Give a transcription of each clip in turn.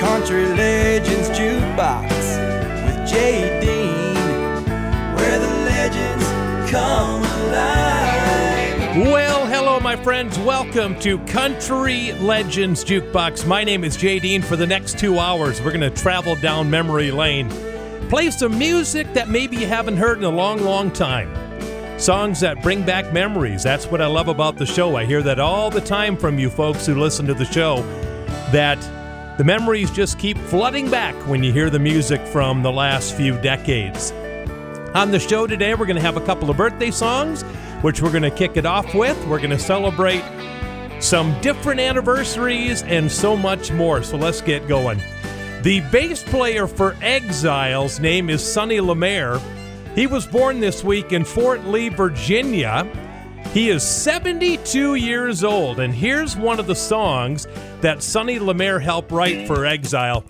Country Legends Jukebox with Jay Dean, where the legends come alive. Well, hello, my friends. Welcome to Country Legends Jukebox. My name is Jay Dean. For the next two hours, we're going to travel down memory lane, play some music that maybe you haven't heard in a long, long time. Songs that bring back memories. That's what I love about the show. I hear that all the time from you folks who listen to the show that the memories just keep flooding back when you hear the music from the last few decades. On the show today, we're going to have a couple of birthday songs, which we're going to kick it off with. We're going to celebrate some different anniversaries and so much more. So let's get going. The bass player for Exiles' name is Sonny Lemaire. He was born this week in Fort Lee, Virginia. He is 72 years old, and here's one of the songs that Sonny Lemaire helped write for Exile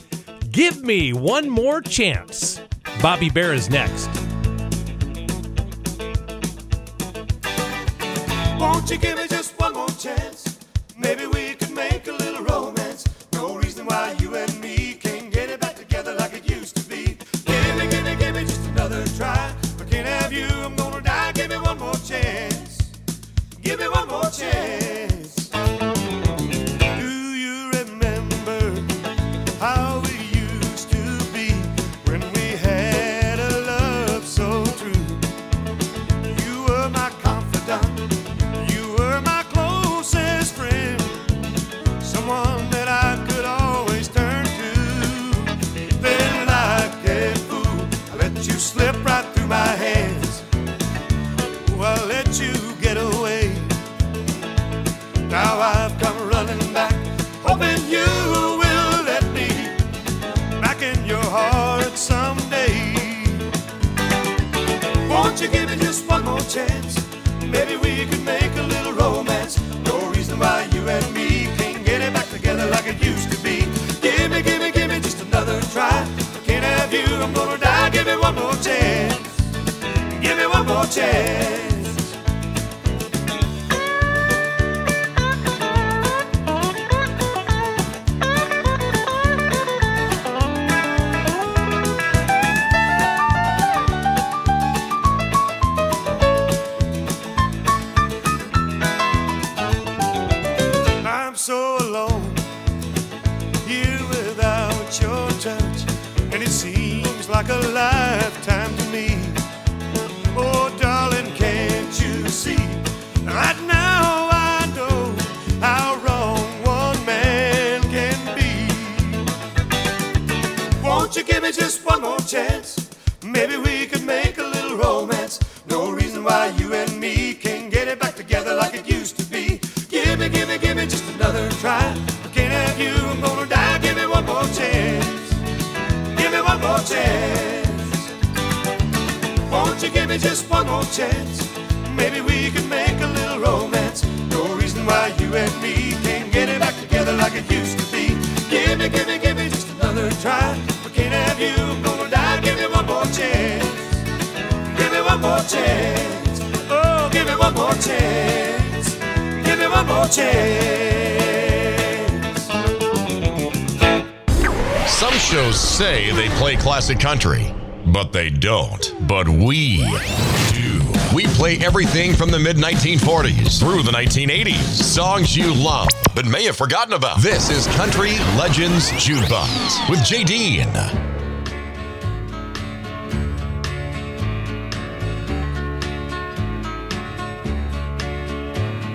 Give Me One More Chance. Bobby Bare is next. Won't you give me just one more chance? Maybe we Give me one more chance. Just one more chance? Maybe we could make a little romance. No reason why you and me can't get it back together like it used to be. Give me, give me, give me just another try. I can't have you, I'm gonna die. Give me one more chance. Give me one more chance. Like a lifetime to me. Oh, darling, can't you see? Right now I know how wrong one man can be. Won't you give me just one more chance? Me just one more chance? Maybe we can make a little romance. No reason why you and me can't get it back together like it used to be. Give me, give me, give me just another try. I can't have you, I'm gonna die. Give me one more chance. Give me one more chance. Oh, give me one more chance. Give me one more chance. Some shows say they play classic country, but they don't. But we do. We play everything from the mid 1940s through the 1980s. Songs you love but may have forgotten about. This is Country Legends Jukebox with JD.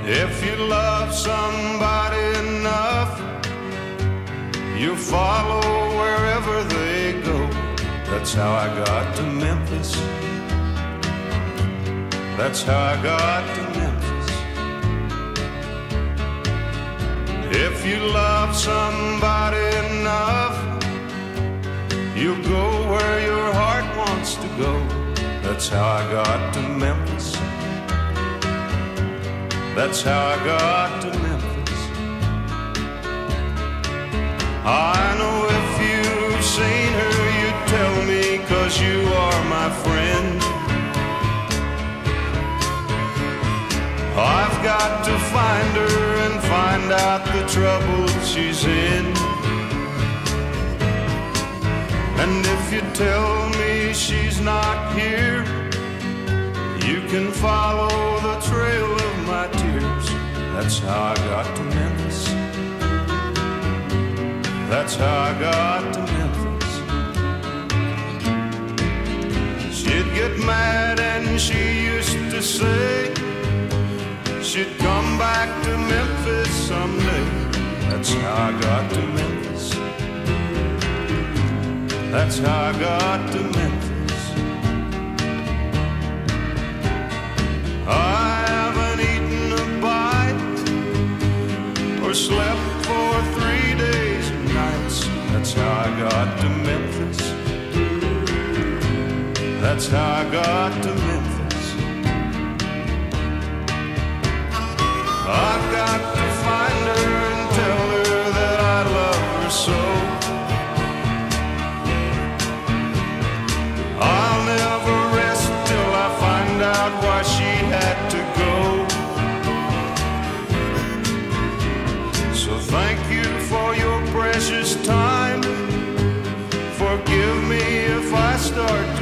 If you love somebody enough, you follow wherever they. That's how I got to Memphis. That's how I got to Memphis. If you love somebody enough, you go where your heart wants to go. That's how I got to Memphis. That's how I got to Memphis. I know if you've seen her, you are my friend. I've got to find her and find out the trouble she's in. And if you tell me she's not here, you can follow the trail of my tears. That's how I got to Memphis. That's how I got to Memphis. She'd get mad and she used to say she'd come back to Memphis someday. That's how I got to Memphis. That's how I got to Memphis. I haven't eaten a bite or slept for three days and nights. That's how I got to Memphis. That's how I got to Memphis. I've got to find her and tell her that I love her so. I'll never rest till I find out why she had to go. So thank you for your precious time. Forgive me if I start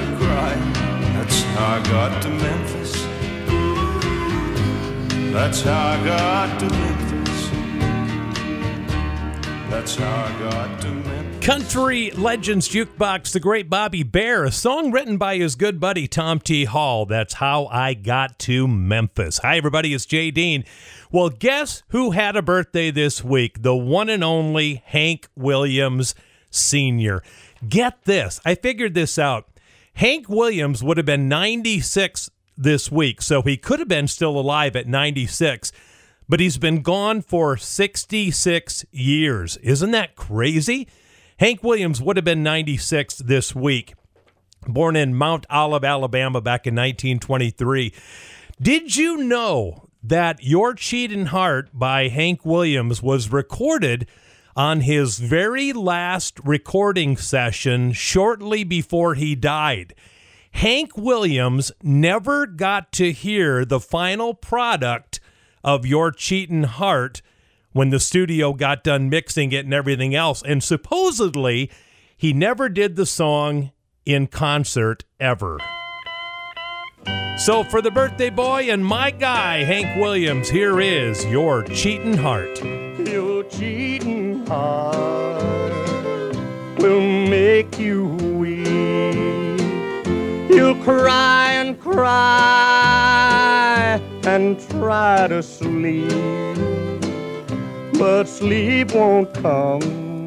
I got to Memphis. That's how I got to Memphis. That's how I got to Memphis. Country Legends Jukebox, the great Bobby Bare, a song written by his good buddy Tom T. Hall. That's how I got to Memphis. Hi, everybody, it's Jay Dean. Well, guess who had a birthday this week? The one and only Hank Williams Sr. Get this, I figured this out. Hank Williams would have been 96 this week, so he could have been still alive at 96, but he's been gone for 66 years. Isn't that crazy? Hank Williams would have been 96 this week, born in Mount Olive, Alabama back in 1923. Did you know that Your Cheatin' Heart by Hank Williams was recorded on his very last recording session shortly before he died? Hank Williams never got to hear the final product of Your Cheatin' Heart when the studio got done mixing it and everything else. And supposedly, he never did the song in concert ever. So, for the birthday boy and my guy, Hank Williams, here is Your Cheatin' Heart. Your cheating heart will make you weep. You'll cry and cry and try to sleep, but sleep won't come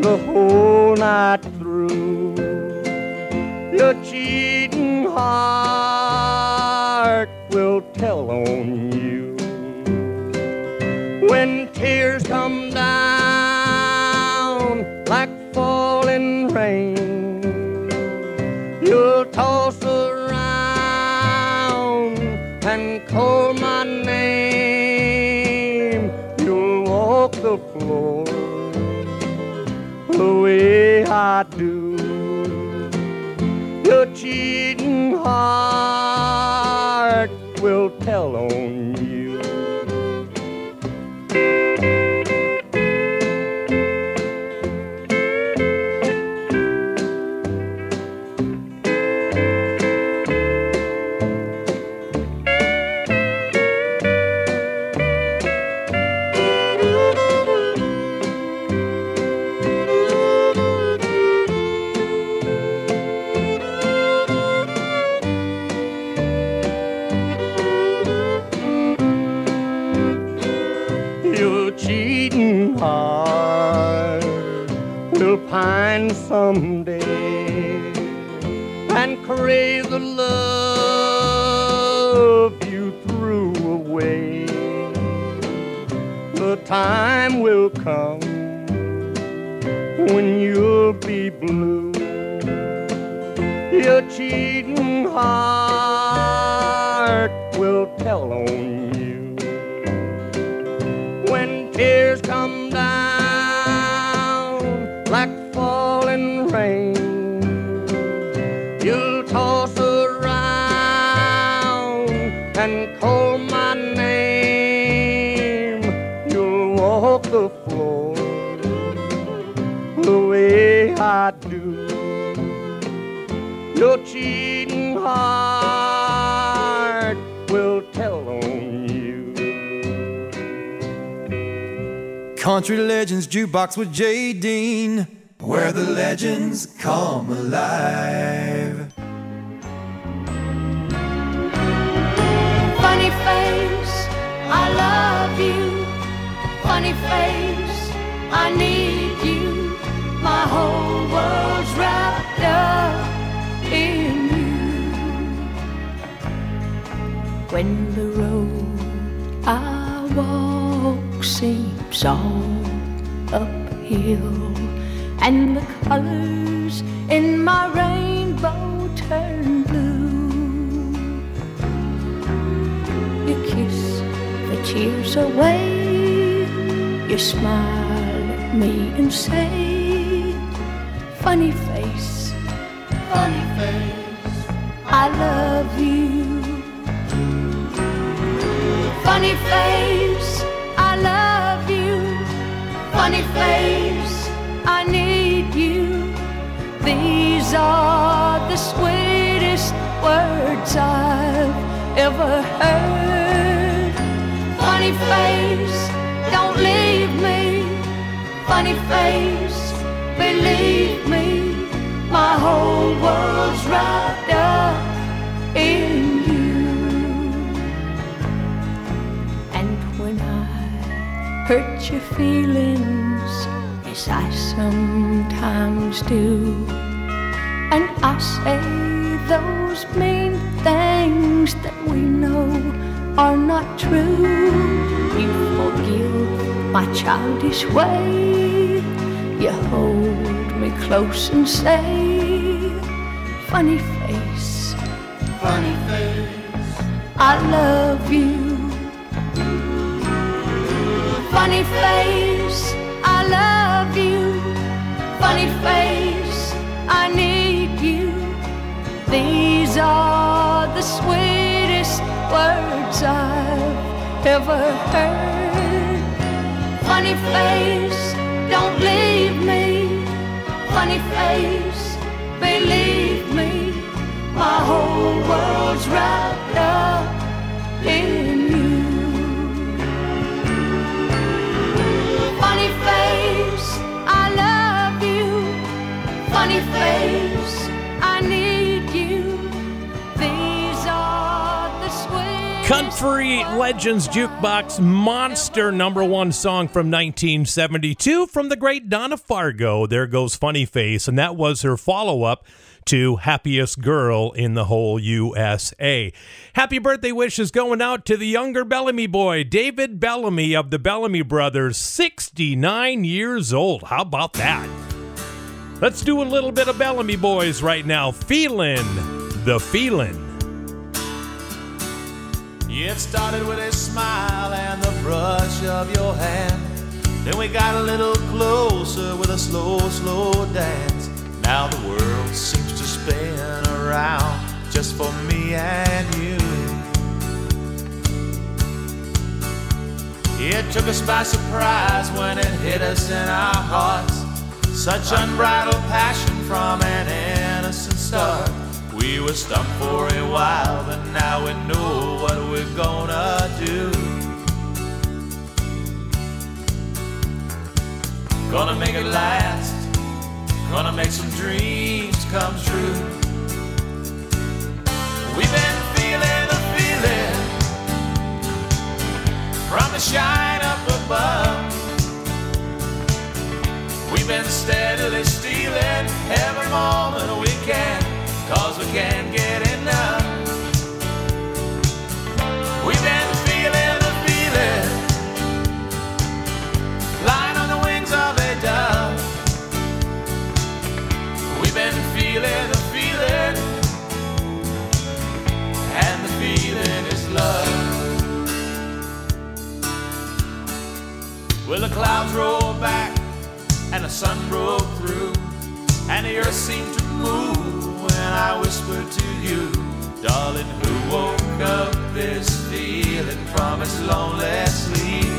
the whole night through. Your cheating heart will tell on you when tears come rain. You'll toss around and call my name. You'll walk the floor the way I do. Your cheating heart will tell on you. Someday and crave the love you threw away. The time will come when you'll be blue. Your cheating heart Country Legends Jukebox with Jay Dean, where the legends come alive. Funny face, I love you. Funny face, I need you. My whole world's wrapped up in you. When the road all uphill, and the colors in my rainbow turn blue. You kiss the tears away. You smile at me and say, Funny face, funny face, I love you. Funny face, Funny face, I need you. These are the sweetest words I've ever heard. Funny face, don't leave me. Funny face, believe me. My whole world's wrapped up hurt your feelings, as I sometimes do, and I say those mean things that we know are not true. You forgive my childish way. You hold me close and say, Funny face, funny face, I love you. Funny face, I love you. Funny face, I need you. These are the sweetest words I've ever heard. Funny face, don't leave me. Funny face, believe me. My whole world's wrapped up in Country Legends Jukebox Monster number one song from 1972 from the great Donna Fargo. There goes Funny Face, and that was her follow up to Happiest Girl in the Whole USA. Happy birthday wishes going out to the younger Bellamy boy, David Bellamy of the Bellamy Brothers, 69 years old. How about that? Let's do a little bit of Bellamy Boys right now. Feelin' the feelin'. It started with a smile and the brush of your hand. Then we got a little closer with a slow, slow dance. Now the world seems to spin around just for me and you. It took us by surprise when it hit us in our hearts. Such unbridled passion from an innocent start. We were stumped for a while, but now we know what we're gonna do. Gonna make it last, gonna make some dreams come true. We've been feeling the feeling from the shine up above. We've been steadily stealing every moment we can, cause we can't get enough. We've been feeling the feeling, flying on the wings of a dove. We've been feeling the feeling, and the feeling is love. Well, the clouds rolled back and the sun broke through, and the earth seemed to move when I whispered to you, darling, who woke up this feeling from its lonely sleep.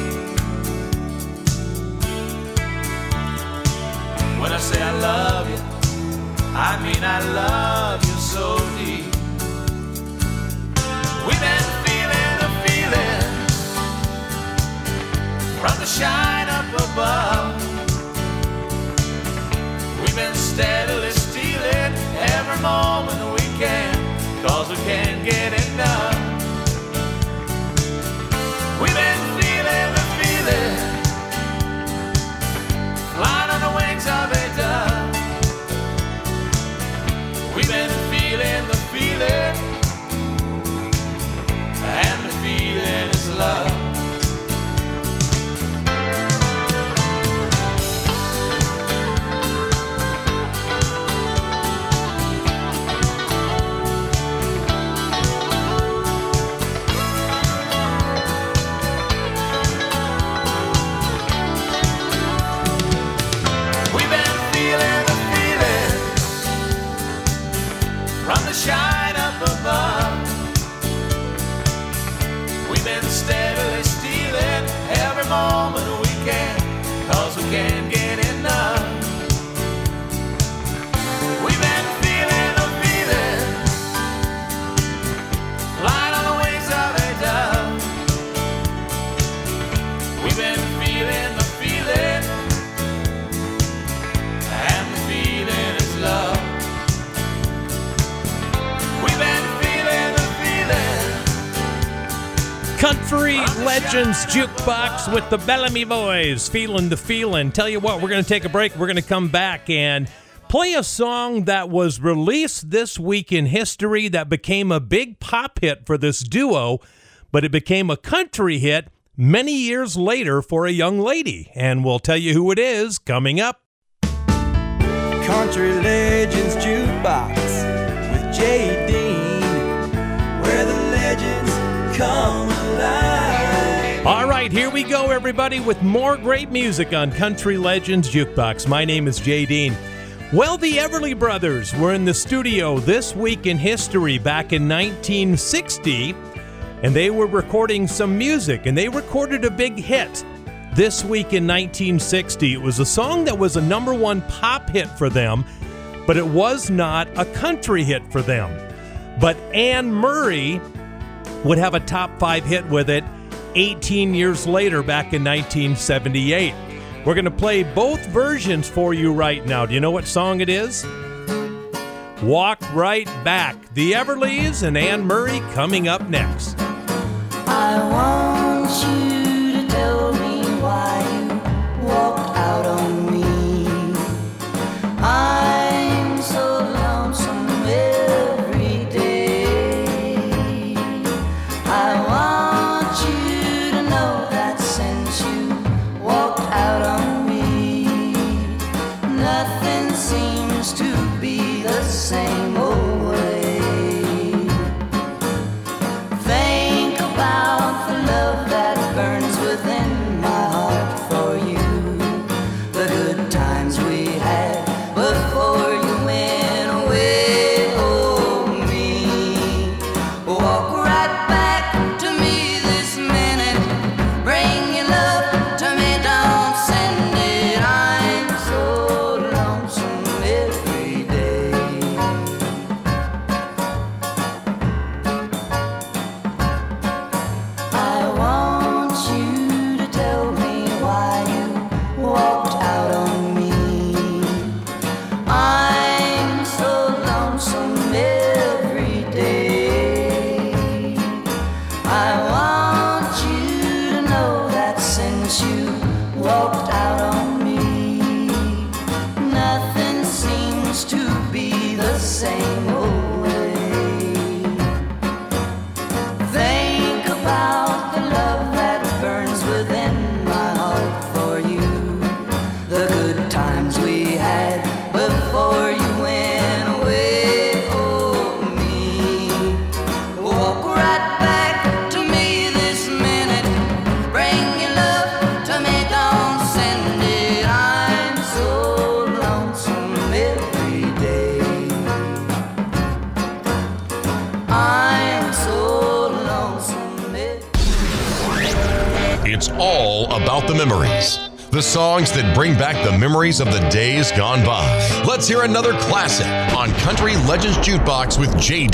When I say I love you, I mean I love you so deep. We've been feeling the feeling from the shine up above. We've been steadily every moment we can, cause we can't get enough. We've been feeling the feeling, flying on the wings of a dove. We've been feeling the feeling, and the feeling is love. Jukebox with the Bellamy Boys, feeling the feeling. Tell you what, we're going to take a break. We're going to come back and play a song that was released this week in history that became a big pop hit for this duo, but it became a country hit many years later for a young lady. And we'll tell you who it is coming up. Country Legends Jukebox with Dean, where the legends come alive. Right, here we go, everybody, with more great music on Country Legends Jukebox. My name is Jay Dean. Well, the Everly Brothers were in the studio this week in history back in 1960, and they were recording some music, and they recorded a big hit this week in 1960. It was a song that was a number one pop hit for them, but it was not a country hit for them. But Anne Murray would have a top five hit with it 18 years later, back in 1978. We're going to play both versions for you right now. Do you know what song it is? Walk Right Back. The Everlys and Anne Murray coming up next. The songs that bring back the memories of the days gone by. Let's hear another classic on Country Legends Jukebox with Jay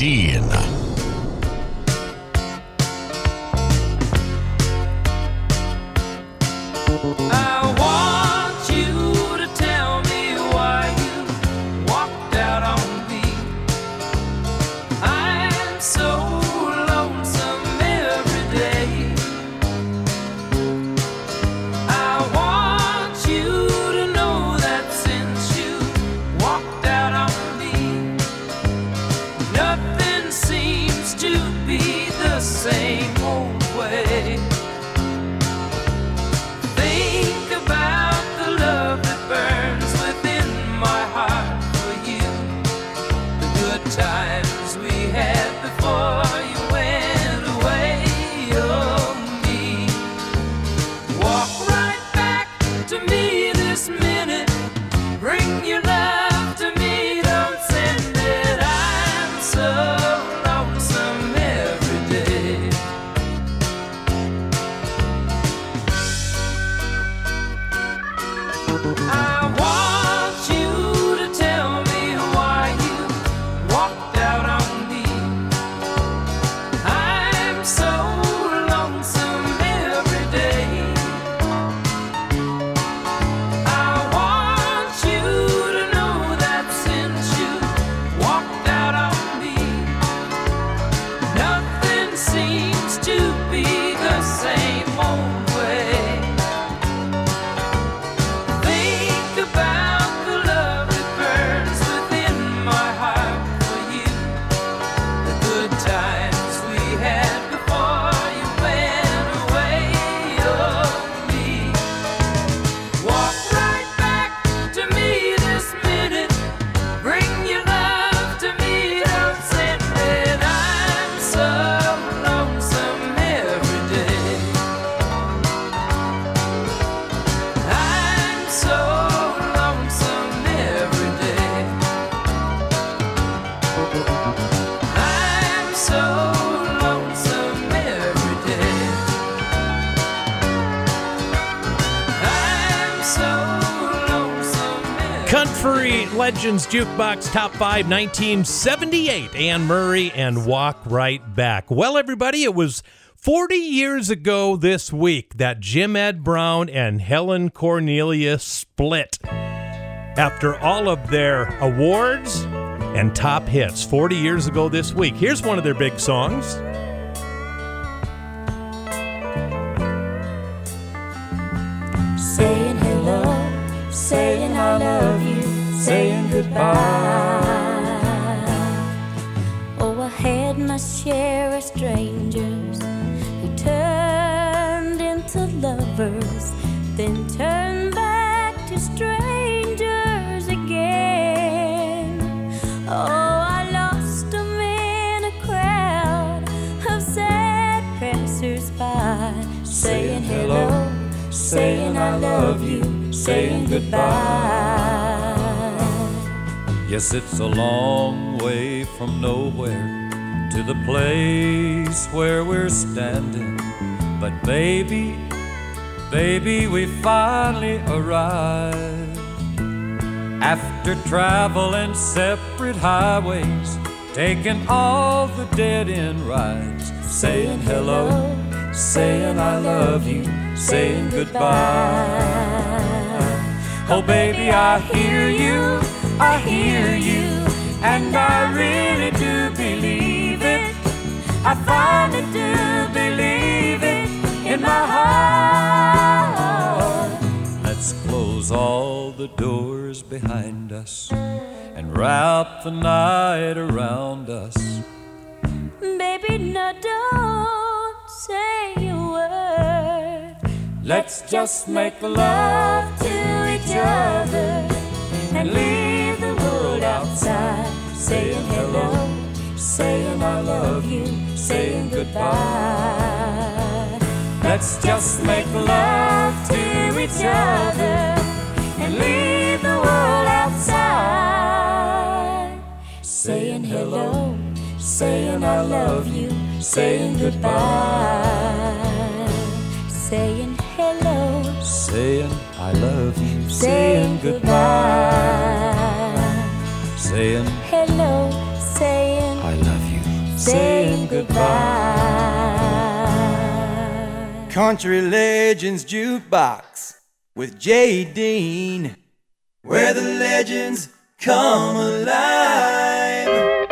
Legends Jukebox Top 5 1978. Anne Murray and Walk Right Back. Well, everybody, it was 40 years ago this week that Jim Ed Brown and Helen Cornelius split. After all of their awards and top hits, 40 years ago this week. Here's one of their big songs. Saying hello, saying I love you, saying goodbye. Oh, I had my share of strangers who turned into lovers, then turned back to strangers again. Oh, I lost them in a crowd of sad passers-by, saying hello saying I love you, saying goodbye. Yes, it's a long way from nowhere to the place where we're standing. But baby, baby, we finally arrived. After traveling separate highways, taking all the dead end rides, saying hello, saying I love you, saying goodbye. Oh, baby, I hear you, I hear you, and I really do believe it. I finally do believe it in my heart. Let's close all the doors behind us and wrap the night around us. Baby, no, don't say a word. Let's just make love to each other and leave world outside. Saying hello, saying I love you, saying goodbye. Let's just make love to each other and leave the world outside. Saying hello, saying I love you, saying goodbye. Saying hello, saying I love you. Saying goodbye. Saying hello, saying I love you. saying goodbye. Country Legends Jukebox with Jay Dean, where the legends come alive.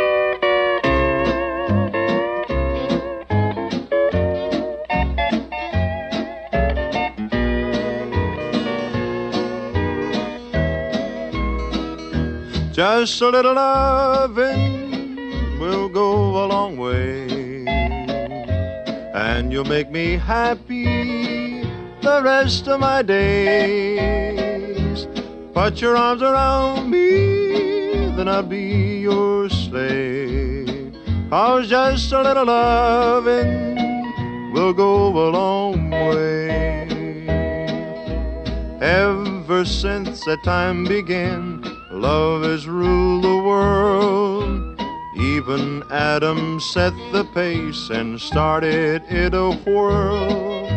Just a little loving will go a long way, and you'll make me happy the rest of my days. Put your arms around me, then I'll be your slave. Cause just a little loving will go a long way. Ever since that time began, love has ruled the world. Even Adam set the pace and started it a whirl.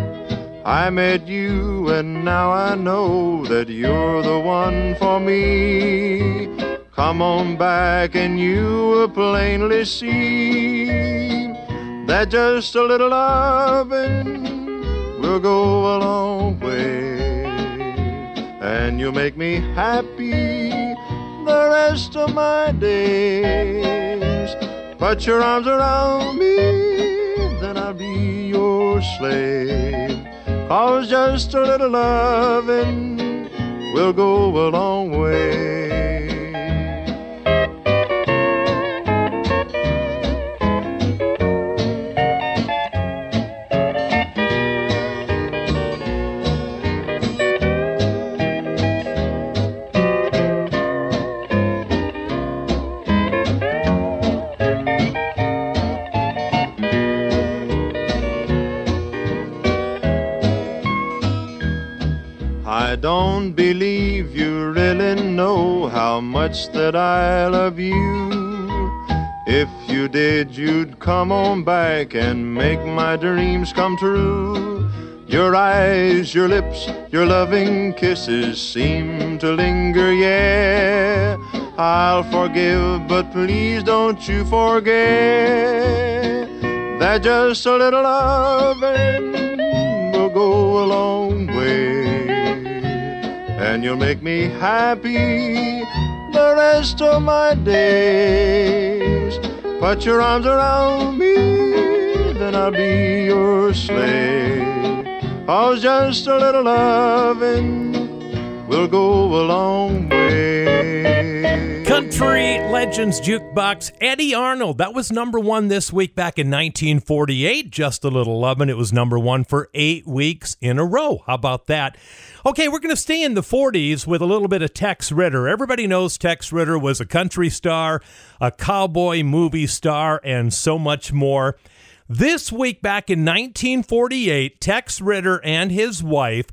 I met you, and now I know that you're the one for me. Come on back, and you will plainly see that just a little loving will go a long way and you'll make me happy the rest of my days. Put your arms around me, then I'll be your slave. Cause just a little loving will go a long way. Don't believe you really know how much that I love you. If you did, you'd come on back and make my dreams come true. Your eyes, your lips, your loving kisses seem to linger, yeah. I'll forgive, but please don't you forget that just a little loving will go a long and you'll make me happy the rest of my days. Put your arms around me, then I'll be your slave. Cause just a little loving will go a long way. Country Legends Jukebox, Eddy Arnold. That was number one this week back in 1948. Just a Little loving. It was number one for eight weeks in a row. How about that? Okay, we're going to stay in the 40s with a little bit of Tex Ritter. Everybody knows Tex Ritter was a country star, a cowboy movie star, and so much more. This week back in 1948, Tex Ritter and his wife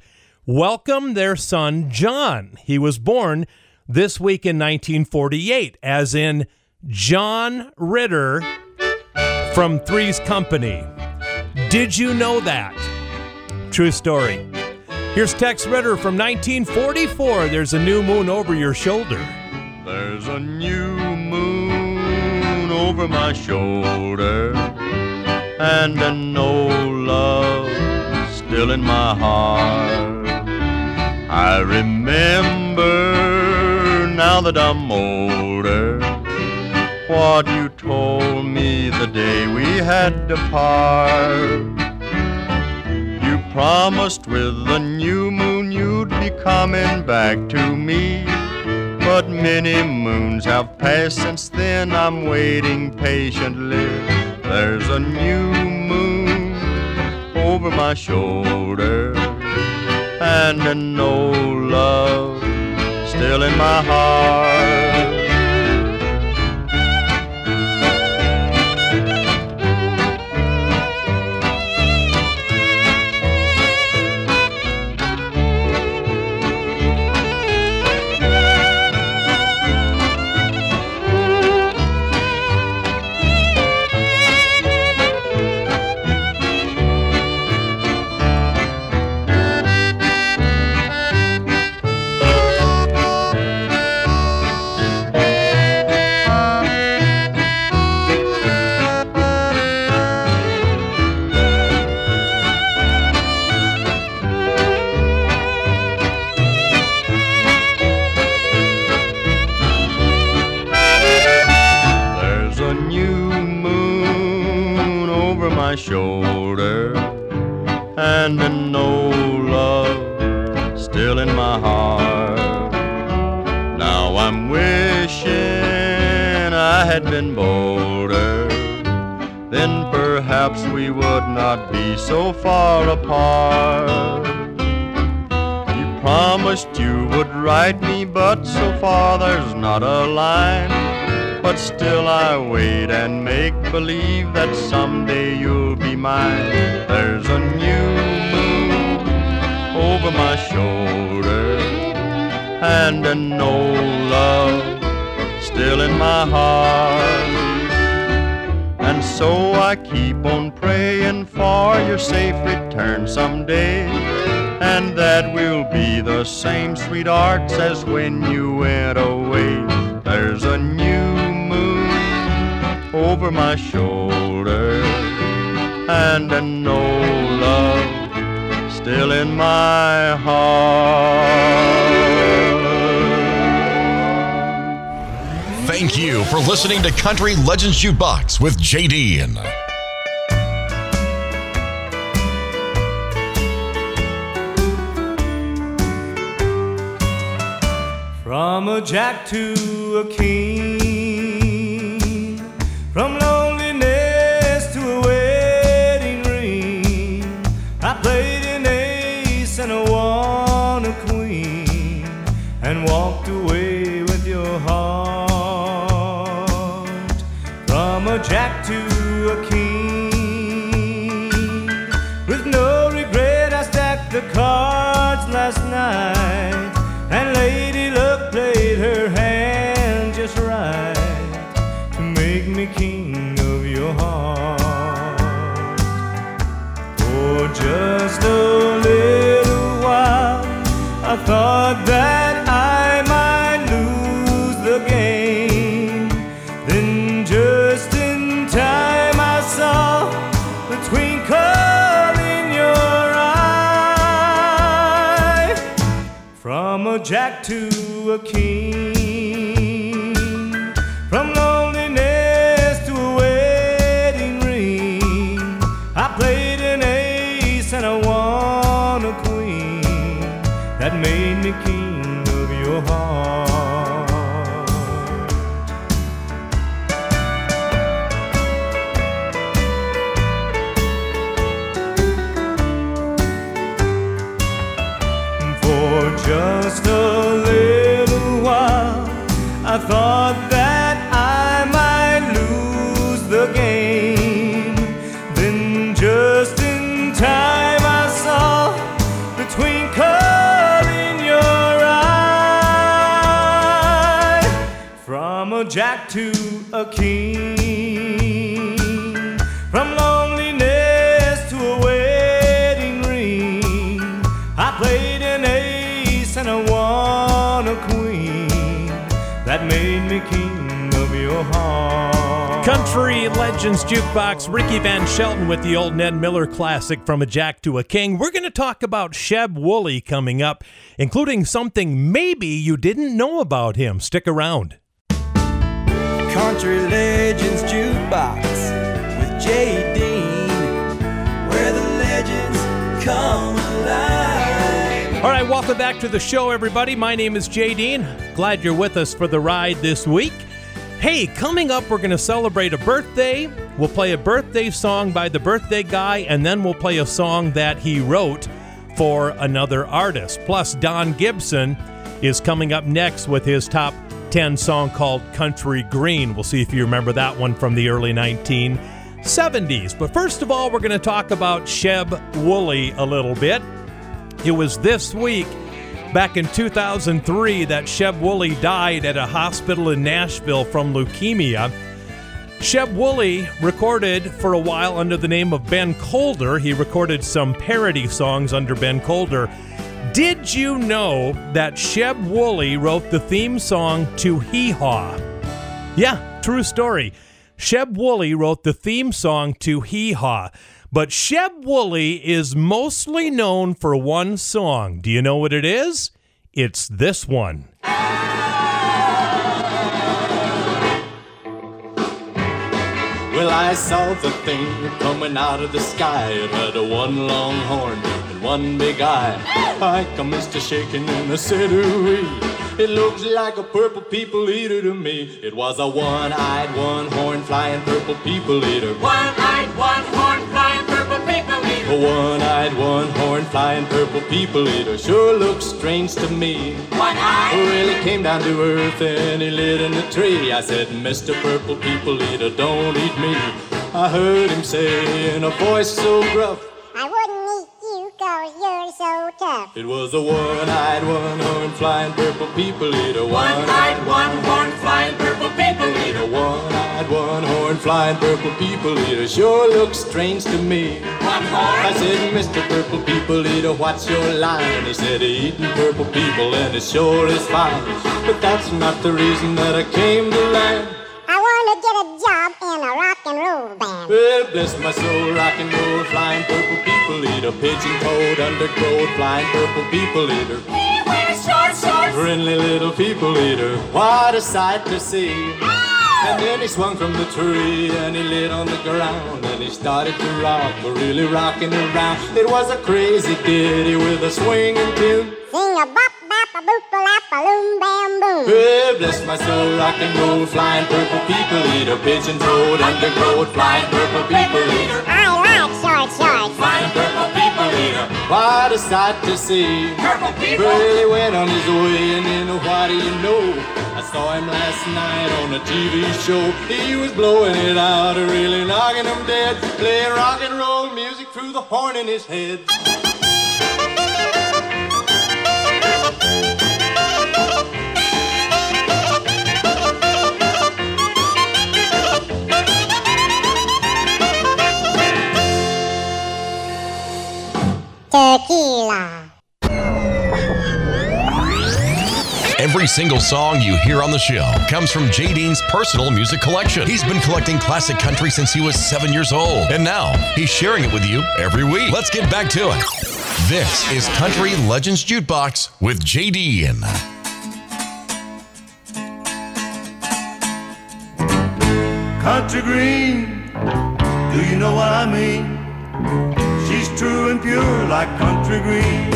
welcomed their son, John. He was born this week in 1948, as in John Ritter from Three's Company. Did you know that? True story. Here's Tex Ritter from 1944. There's a new moon over your shoulder. There's a new moon over my shoulder, and an old love still in my heart. I remember now that I'm older what you told me the day we had to part. Promised with the new moon you'd be coming back to me. But many moons have passed since then, I'm waiting patiently. There's a new moon over my shoulder, and an old love still in my heart. We would not be so far apart. You promised you would write me, but so far there's not a line. But still I wait and make believe that someday you'll be mine. There's a new moon over my shoulder, and an old love still in my heart. And so I keep on praying for your safe return someday. And that we'll be the same sweethearts as when you went away. There's a new moon over my shoulder and an old love still in my heart. Thank you for listening to Country Legends Jukebox with Dean. From a jack to a king With the old Ned Miller classic from a Jack to a King. We're going to talk about Sheb Wooley coming up, including something maybe you didn't know about him. Stick around. Country Legends Jukebox with Jay Dean, where the legends come alive. All right, welcome back to the show, everybody. My name is Jay Dean. Glad you're with us for the ride this week. Hey, coming up, we're going to celebrate a birthday. We'll play a birthday song by the birthday guy, and then we'll play a song that he wrote for another artist. Plus, Don Gibson is coming up next with his top 10 song called Country Green. We'll see if you remember that one from the early 1970s. But first of all, we're going to talk about Sheb Wooley a little bit. It was this week, back in 2003, that Sheb Wooley died at a hospital in Nashville from leukemia. Sheb Wooley recorded for a while under the name of Ben Colder. He recorded some parody songs under Ben Colder. Did you know that Sheb Wooley wrote the theme song to Hee Haw? Yeah, true story. Sheb Wooley wrote the theme song to Hee Haw. But Sheb Wooley is mostly known for one song. Do you know what it is? It's this one. Well, I saw the thing coming out of the sky. It had a one long horn and one big eye. I commenced to shaking and I said, ooh It looks like a purple people eater to me. It was a one-eyed, one-horn flying purple people eater. One-eyed, one-horn flying. A one-eyed, one-horn flying purple people eater sure looks strange to me. One-eyed. Oh, well, he came down to earth and he lit in a tree. I said, Mr. Purple People Eater, don't eat me. I heard him say in a voice so gruff, I wouldn't eat you cause so tough. it was a one-eyed, one-horn flying purple people eater. One-eyed, one-horn flying purple people eater. One-eyed, one-horn flying purple people eater sure looks strange to me. One horn. I said, Mr. Purple People Eater, what's your line? He said, eating purple people and it sure is fine. But that's not the reason that I came to land. I want to get a job in a rock and roll band. Well, bless my soul, rock and roll, flying purple people eater, pigeon toed, undergrowth, flying purple people eater. He wears short shorts. Friendly little people eater, what a sight to see. And then he swung from the tree and he lit on the ground and he started to rock, really rocking around. It was a crazy ditty with a swinging tune. Sing a bop bop a boop a lap a loom bam boom. Well, bless my soul, rock and roll, flying purple people eater, pigeon toed, undergrowth, flying purple people eater. I like short shorts. Flying purple people eater. What a sight to see. Purple people. Well, he went on his way, and then what do you know? I saw him last night on a TV show. He was blowing it out, really knocking him dead, playing rock and roll music through the horn in his head. Tequila. Every single song you hear on the show comes from Jay Dean's personal music collection. He's been collecting classic country since he was seven years old, and now he's sharing it with you every week. Let's get back to it. This is Country Legends Jukebox with J. Dean. Country green, do you know what I mean? She's true and pure like country green.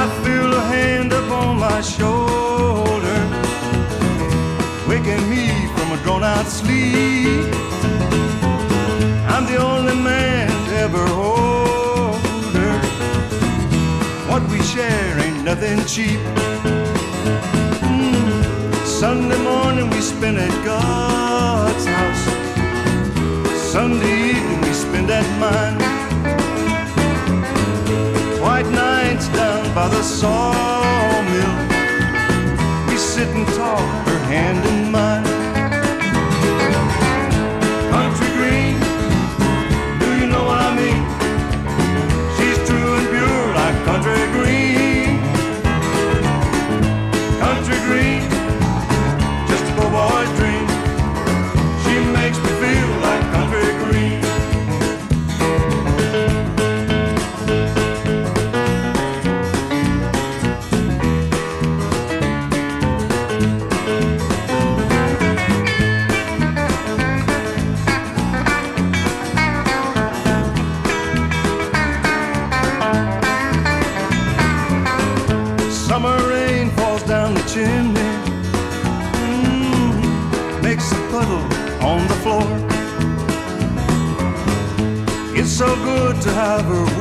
I feel a hand upon my shoulder, waking me from a drawn out sleep. I'm the only man to ever hold her. What we share ain't nothing cheap. Mm. Sunday morning we spend at God's we at. White nights down by the sawmill. We sit and talk, her hand in mine. Have her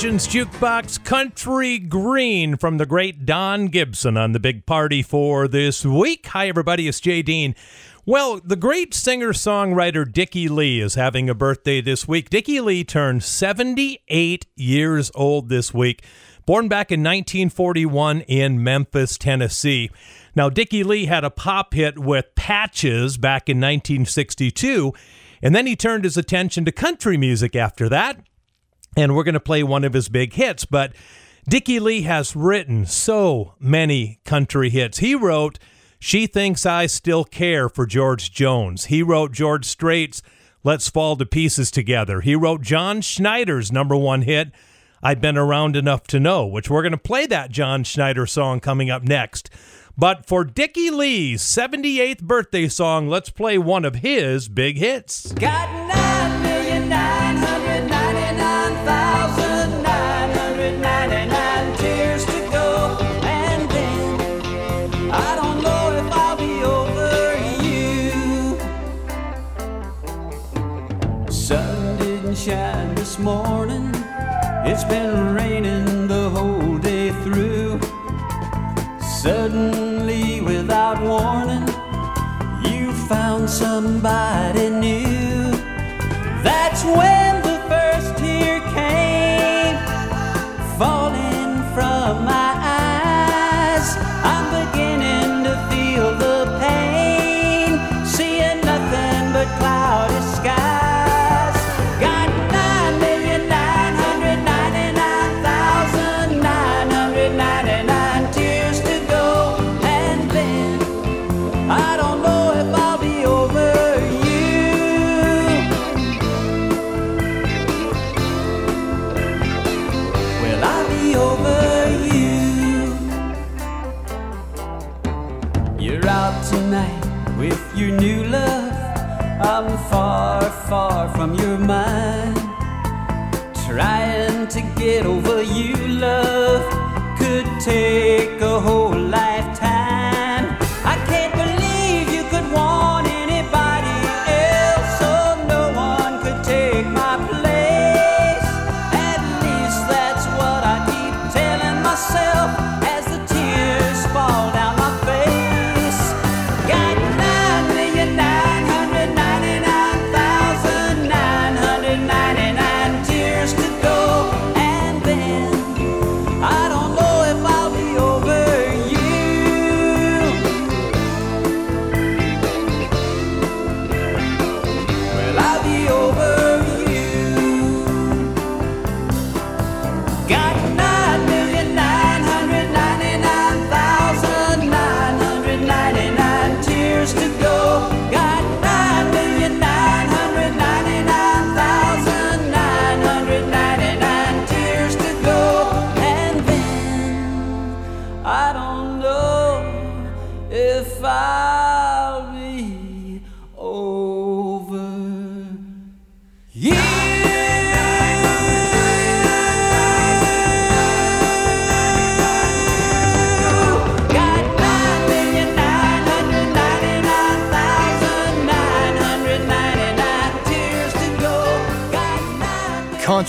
Legends Jukebox Country Green from the great Don Gibson on the big party for this week. Hi, everybody. It's Jay Dean. Well, the great singer songwriter Dickey Lee is having a birthday this week. Dickey Lee turned 78 years old this week, born back in 1941 in Memphis, Tennessee. Now, Dickey Lee had a pop hit with Patches back in 1962, and then he turned his attention to country music after that. And we're going to play one of his big hits. But Dickey Lee has written so many country hits. He wrote She Thinks I Still Care for George Jones. He wrote George Strait's Let's Fall to Pieces Together. He wrote John Schneider's number one hit, I've Been Around Enough to Know, which we're going to play that John Schneider song coming up next. But for Dickey Lee's 78th birthday song, let's play one of his big hits. Got morning. It's been raining the whole day through. Suddenly, without warning, you found somebody new. That's when you, love, could take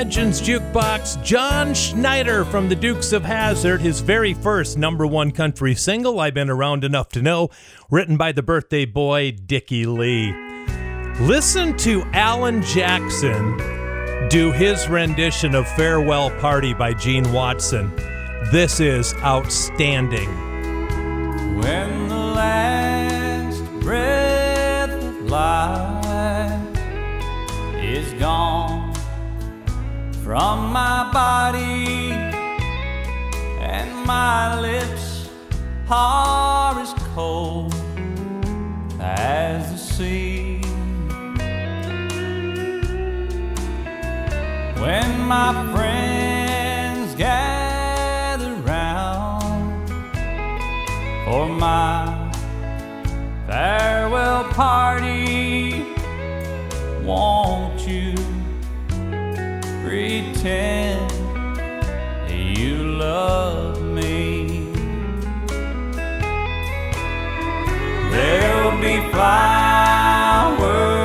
Legends Jukebox, John Schneider from the Dukes of Hazzard, his very first number one country single, I've Been Around Enough to Know, written by the birthday boy, Dickey Lee. Listen to Alan Jackson do his rendition of Farewell Party by Gene Watson. This is outstanding. When the last breath of life is gone from my body and my lips are as cold as the sea. When my friends gather round for my farewell party. Won't you pretend you love me? There'll be flowers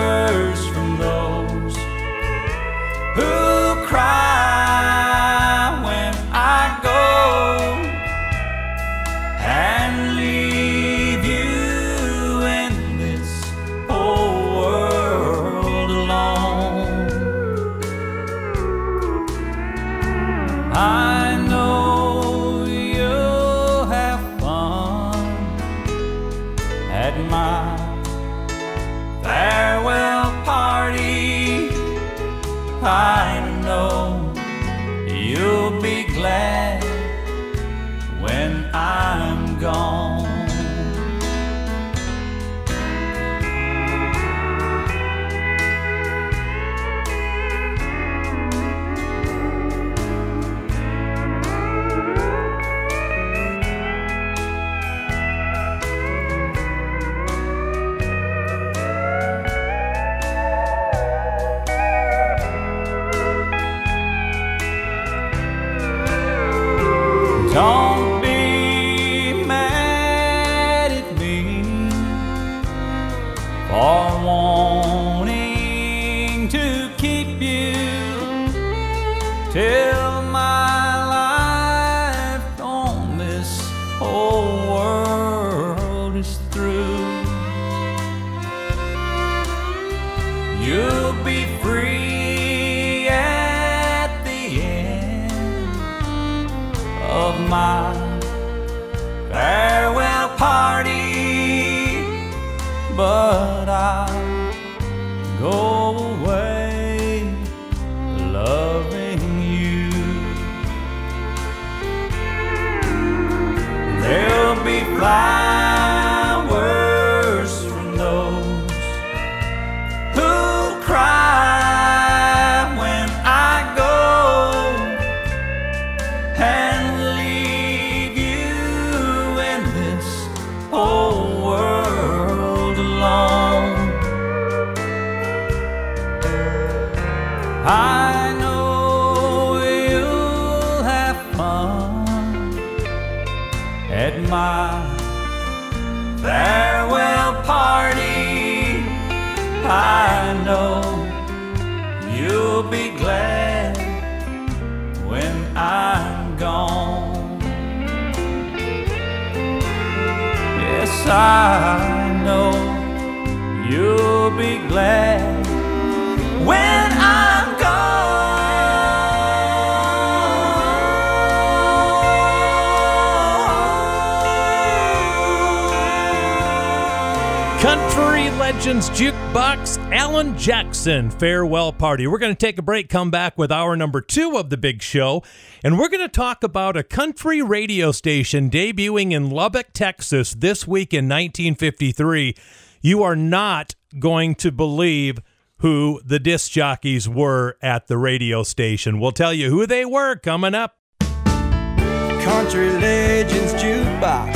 Alan Farewell Party. We're going to take a break, come back with hour number two of the big show, and we're going to talk about a country radio station debuting in Lubbock, Texas this week in 1953. You are not going to believe who the disc jockeys were at the radio station. We'll tell you who they were coming up. Country Legends Jukebox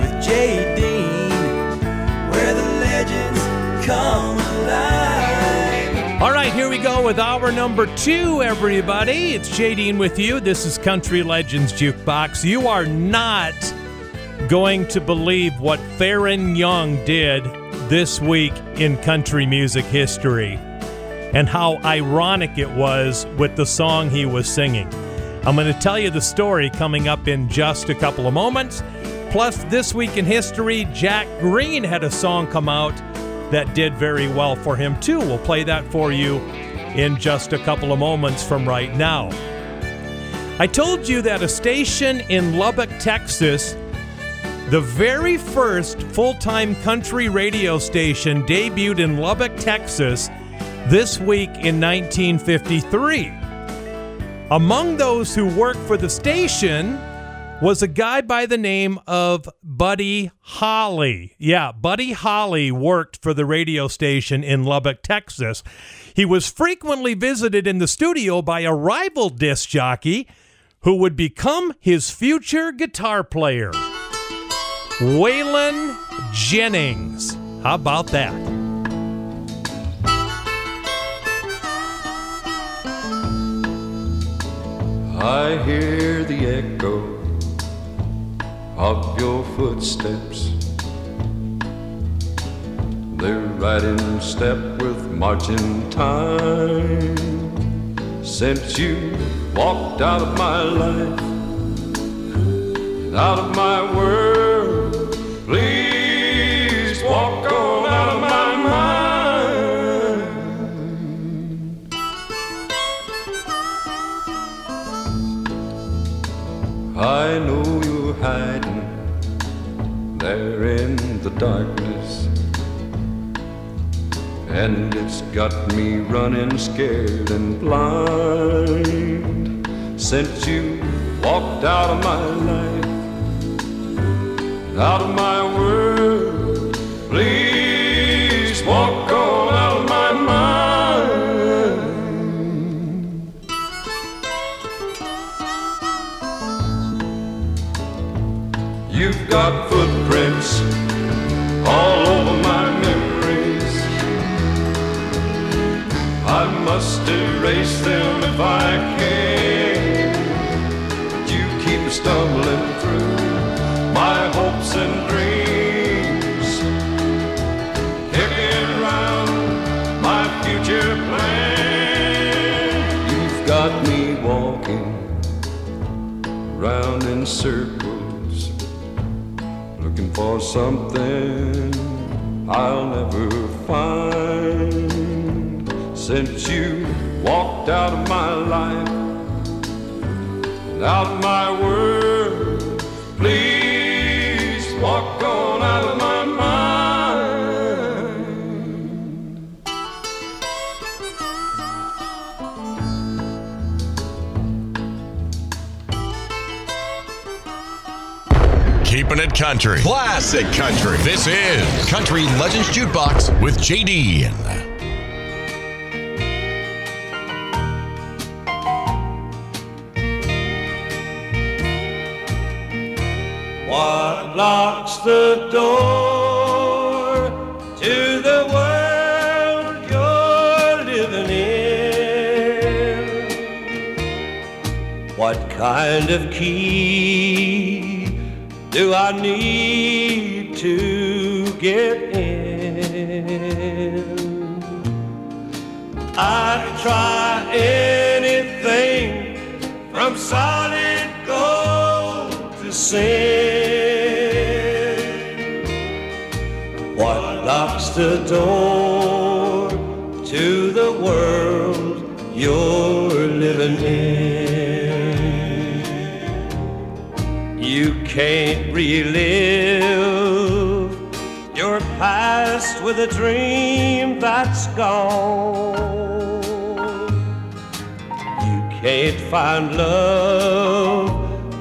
with Dean, where the legends come with hour number two, everybody. It's Jay with you. This is Country Legends Jukebox. You are not going to believe what Faron Young did this week in country music history and how ironic it was with the song he was singing. I'm going to tell you the story coming up in just a couple of moments. Plus, this week in history, Jack Greene had a song come out that did very well for him, too. We'll play that for you in just a couple of moments from right now. I told you that a station in Lubbock, Texas, the very first full time country radio station debuted in Lubbock, Texas this week in 1953. Among those who worked for the station was a guy by the name of Buddy Holly. Yeah, Buddy Holly worked for the radio station in Lubbock, Texas. He was frequently visited in the studio by a rival disc jockey who would become his future guitar player, Waylon Jennings. How about that? I hear the echo of your footsteps. They're right in step with marching time. Since you walked out of my life, and out of my world, please walk on out of my mind. I know you're hiding there in the darkness. And it's got me running scared and blind since you walked out of my life, out of my world. Please walk on out of my mind. You've got footprints all over must erase them if I can. But you keep stumbling through my hopes and dreams, kicking around my future plan. You've got me walking round in circles looking for something I'll never find. Since you walked out of my life and out of my world, please walk on out of my mind. Keeping it country. Classic country. This is Country Legends Jukebox with JD. The door to the world you're living in? What kind of key do I need to get in? I'd try anything from solid gold to sin. The door to the world you're living in? You can't relive your past with a dream that's gone. You can't find love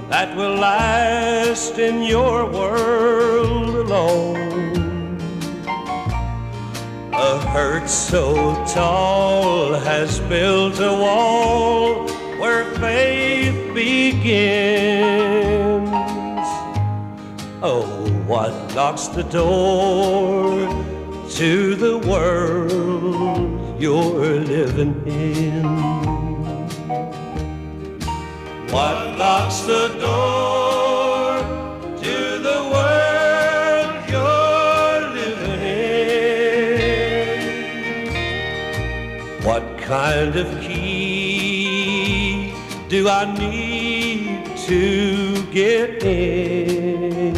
that will last in your world alone. Hurt so tall has built a wall where faith begins. Oh, what locks the door to the world you're living in? What locks the door kind of key do I need to get in?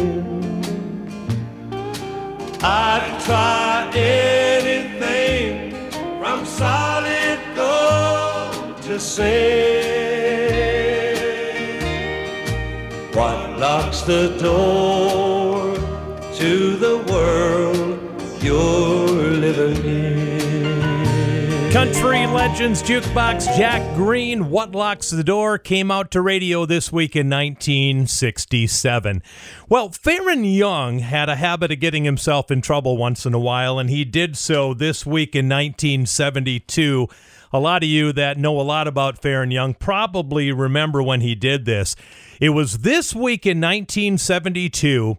I'd try anything from solid gold to sin. What locks the door to the world you're living in? Country Legends Jukebox Jack Greene, What Locks the Door, came out to radio this week in 1967. Well, Faron Young had a habit of getting himself in trouble once in a while, and he did so this week in 1972. A lot of you that know a lot about Faron Young probably remember when he did this. It was this week in 1972,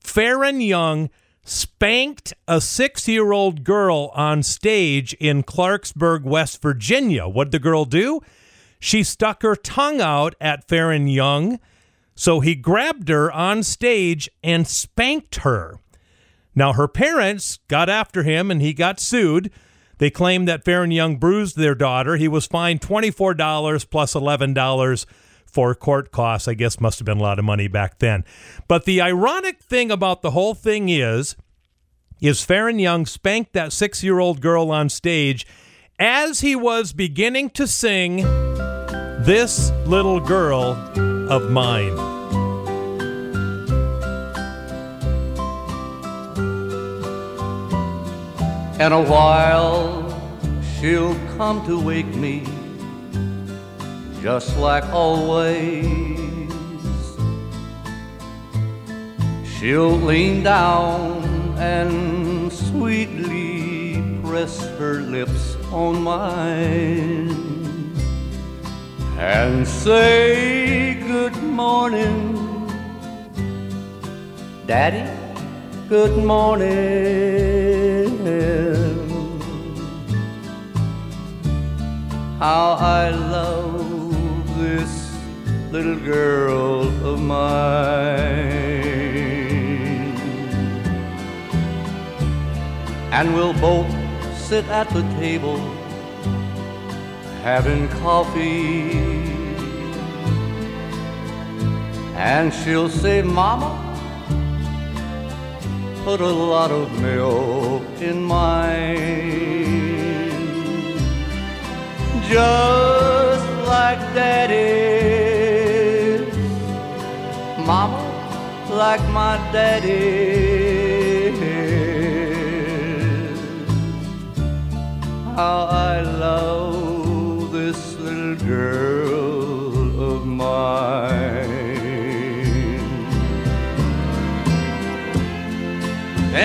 Faron Young spanked a six year old girl on stage in Clarksburg, West Virginia. What'd the girl do? She stuck her tongue out at Faron Young, so he grabbed her on stage and spanked her. Now, her parents got after him and he got sued. They claimed that Faron Young bruised their daughter. He was fined $24 plus $11 for court costs. I guess must have been a lot of money back then. But the ironic thing about the whole thing is, is Faron Young spanked that six-year-old girl on stage as he was beginning to sing "This Little Girl of Mine." In a while, she'll come to wake me, just like always. She'll lean down and sweetly press her lips on mine and say good morning, Daddy. Good morning. How I love this little girl of mine. And we'll both sit at the table having coffee. And she'll say, Mama, put a lot of milk in mine. Just like daddy. Mama, like my daddy. How I love this little girl of mine.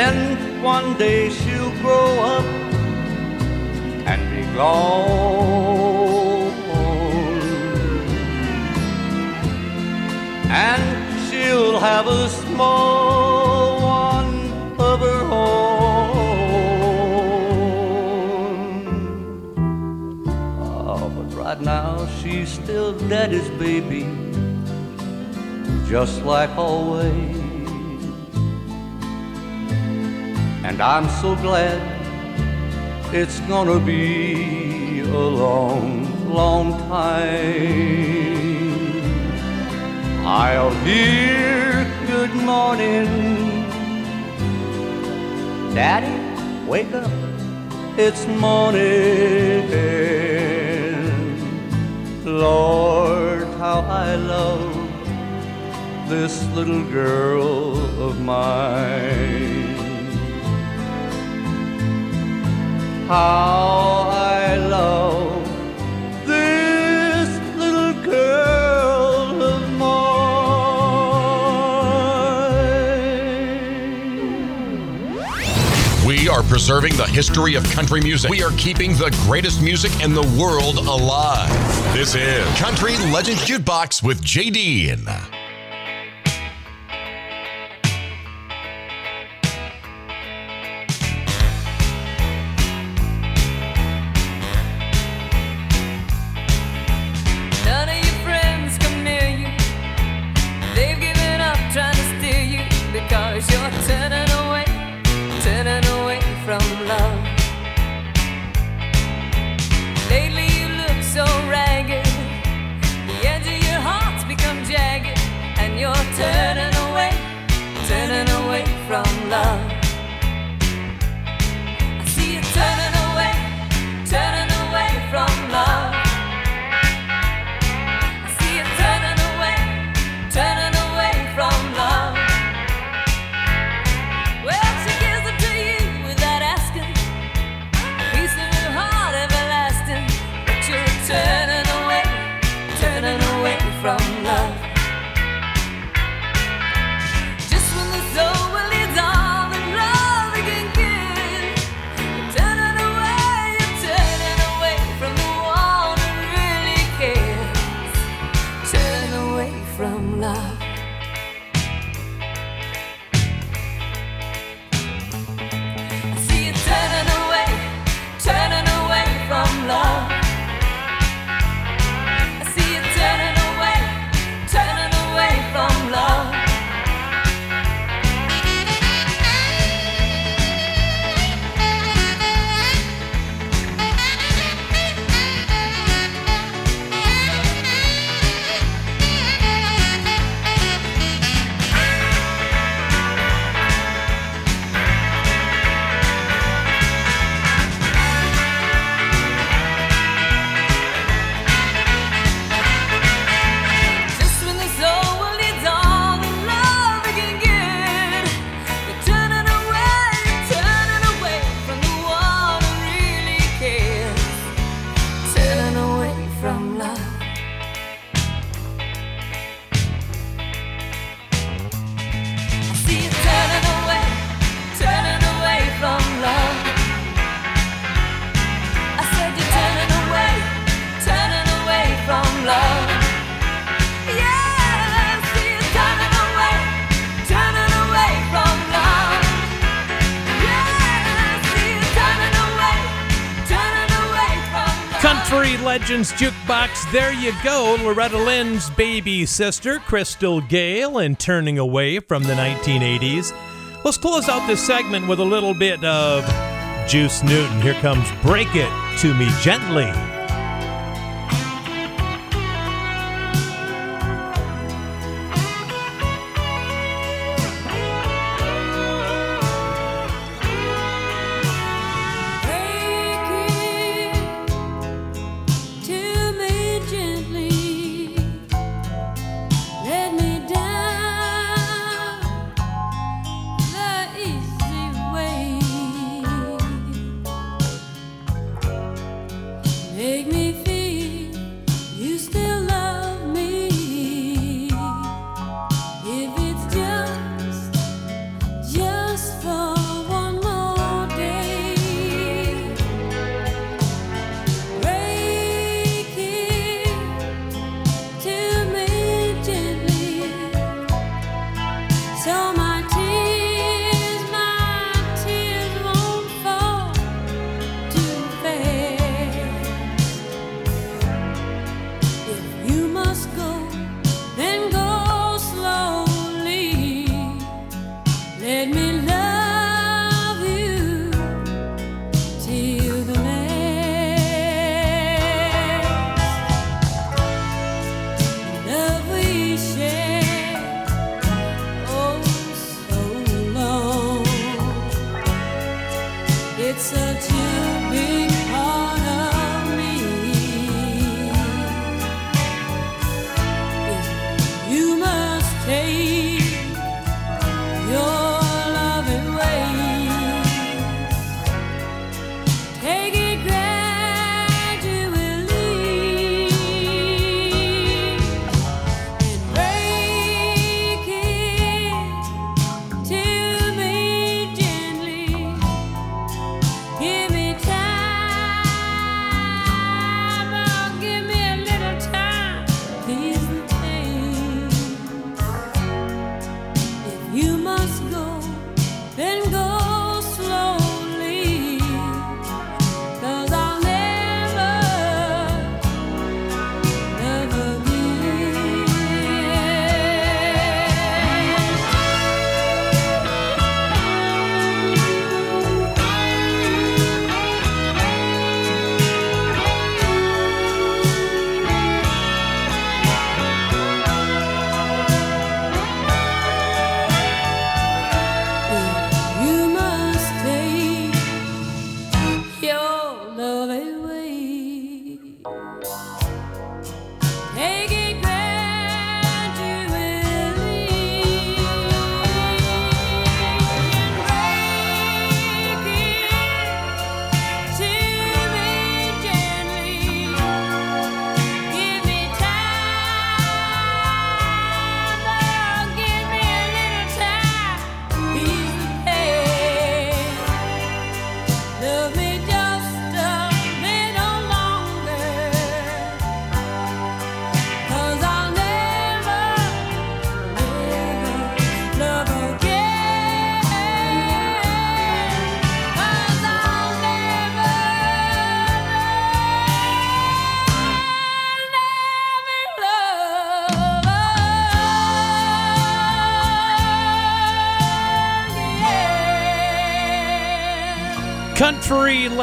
And one day she'll grow up and be gone. And she'll have a small one of her own. Oh, but right now she's still daddy's baby, just like always. And I'm so glad it's gonna be a long, long time. I'll hear good morning. Daddy, wake up, it's morning. Lord, how I love this little girl of mine. How are preserving the history of country music. We are keeping the greatest music in the world alive. This is Country Legends Jukebox with J.D. Lynn's Jukebox, there you go. Loretta Lynn's baby sister, Crystal Gayle, and Turning Away from the 1980s. Let's close out this segment with a little bit of Juice Newton. Here comes Break It to Me Gently.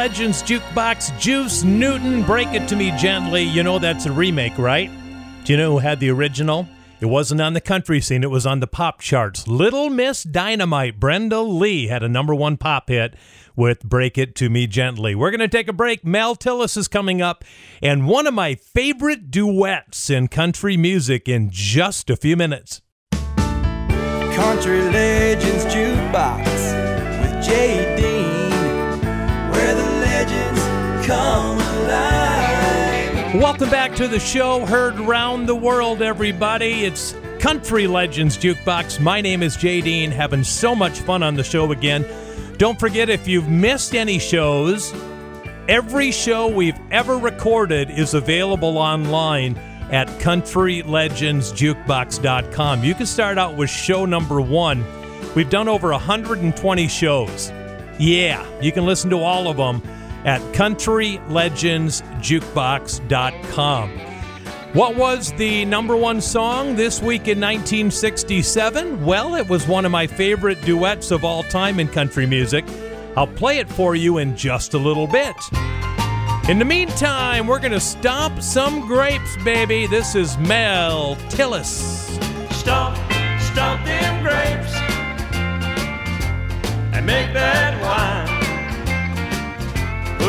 Legends Jukebox, Juice Newton, Break It To Me Gently. You know that's a remake, right? Do you know who had the original? It wasn't on the country scene, it was on the pop charts. Little Miss Dynamite, Brenda Lee, had a number one pop hit with Break It To Me Gently. We're going to take a break. Mel Tillis is coming up, and one of my favorite duets in country music in just a few minutes. Country Legends Jukebox with Jay Welcome back to the show, heard round the world, everybody. It's Country Legends Jukebox. My name is Jay Dean, having so much fun on the show again. Don't forget, if you've missed any shows, every show we've ever recorded is available online at countrylegendsjukebox.com. You can start out with show number one. We've done over 120 shows. Yeah, you can listen to all of them at countrylegendsjukebox.com. What was the number one song this week in 1967? Well, it was one of my favorite duets of all time in country music. I'll play it for you in just a little bit. In the meantime, we're going to stomp some grapes, baby. This is Mel Tillis. Stomp, stomp them grapes and make that wine.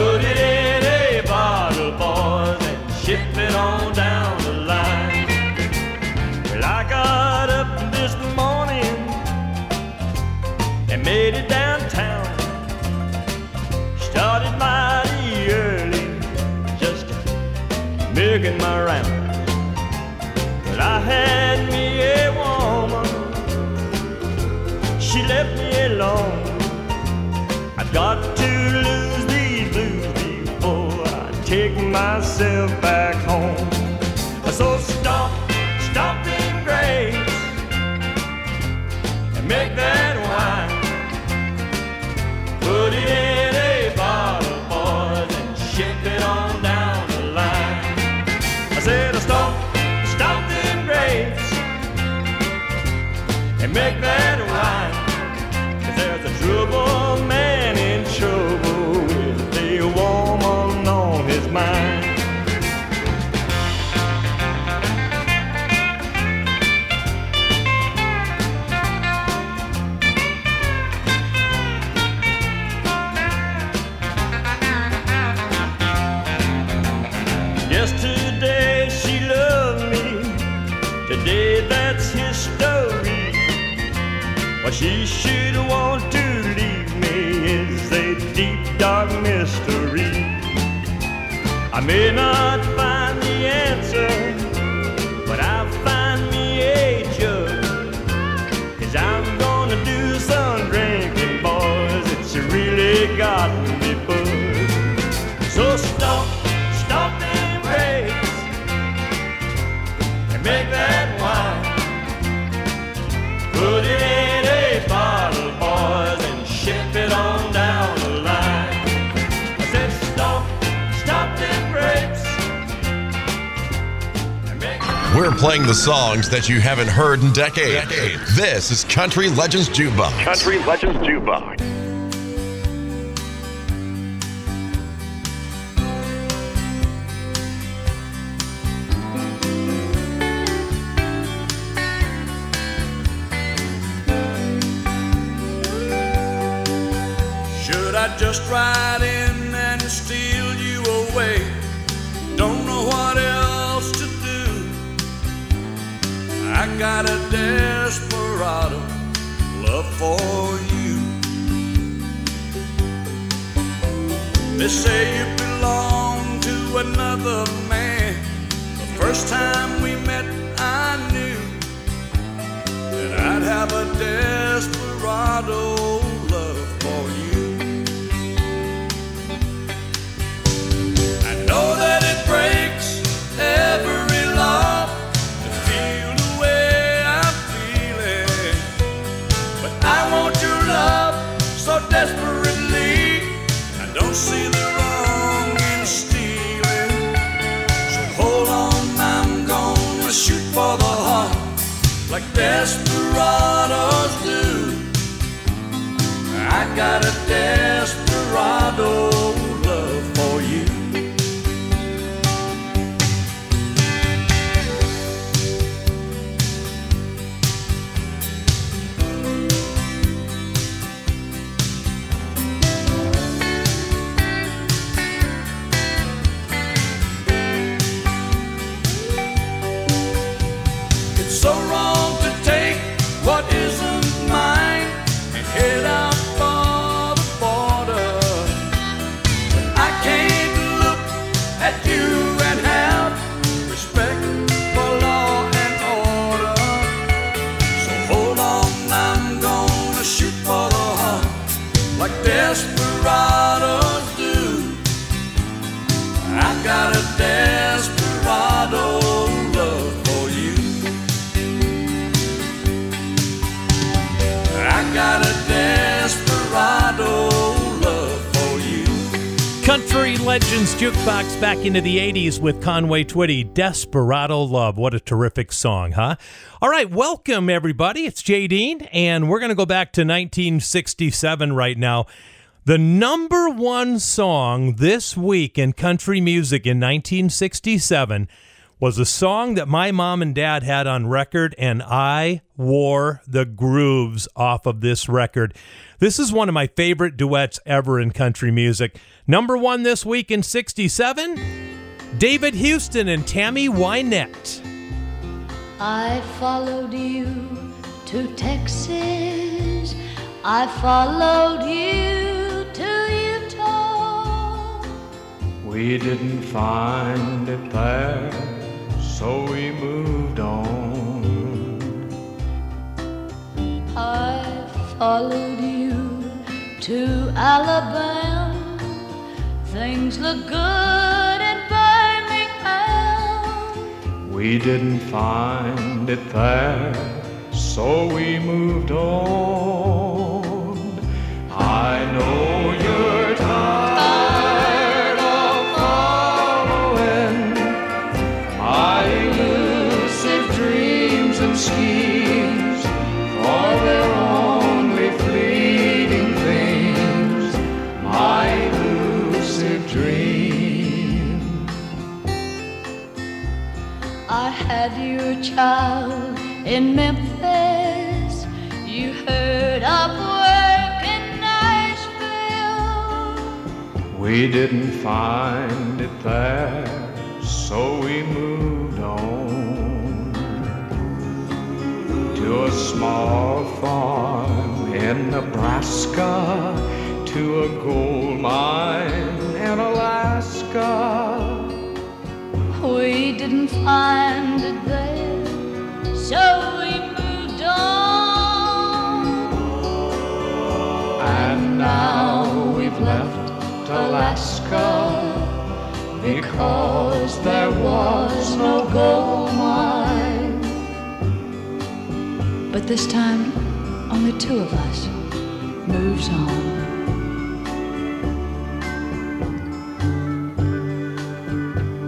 Put it in a bottle, boys, and ship it on down the line. Well, I got up this morning and made it downtown. Started mighty early, just making my round. But I had me a woman, she left me alone. I've got to lose take myself back home. So stomp, stomp them grapes and make that wine. Put it in a bottle, boys, and ship it on down the line. I said, stomp, stomp them grapes and make that playing the songs that you haven't heard in decades. This is Country Legends Jukebox. Country Legends Jukebox. Legends Jukebox back into the 80s with Conway Twitty. Desperado Love. What a terrific song, huh? All right, welcome everybody. It's Jay Dean, and we're going to go back to 1967 right now. The number one song this week in country music in 1967 was a song that my mom and dad had on record, and I wore the grooves off of this record. This is one of my favorite duets ever in country music. Number one this week in 67 David Houston and Tammy Wynette. I followed you to Texas. I followed you to Utah. We didn't find it there, so we moved on. I followed you to Alabama. Things look good in Birmingham. We didn't find it there, so we moved on. I know you're tired child in Memphis. You heard of work in Nashville. We didn't find it there, so we moved on to a small farm in Nebraska, to a gold mine in Alaska. We didn't find it there, so we moved on. And now we've left Alaska because there was no gold mine. But this time, only two of us moves on.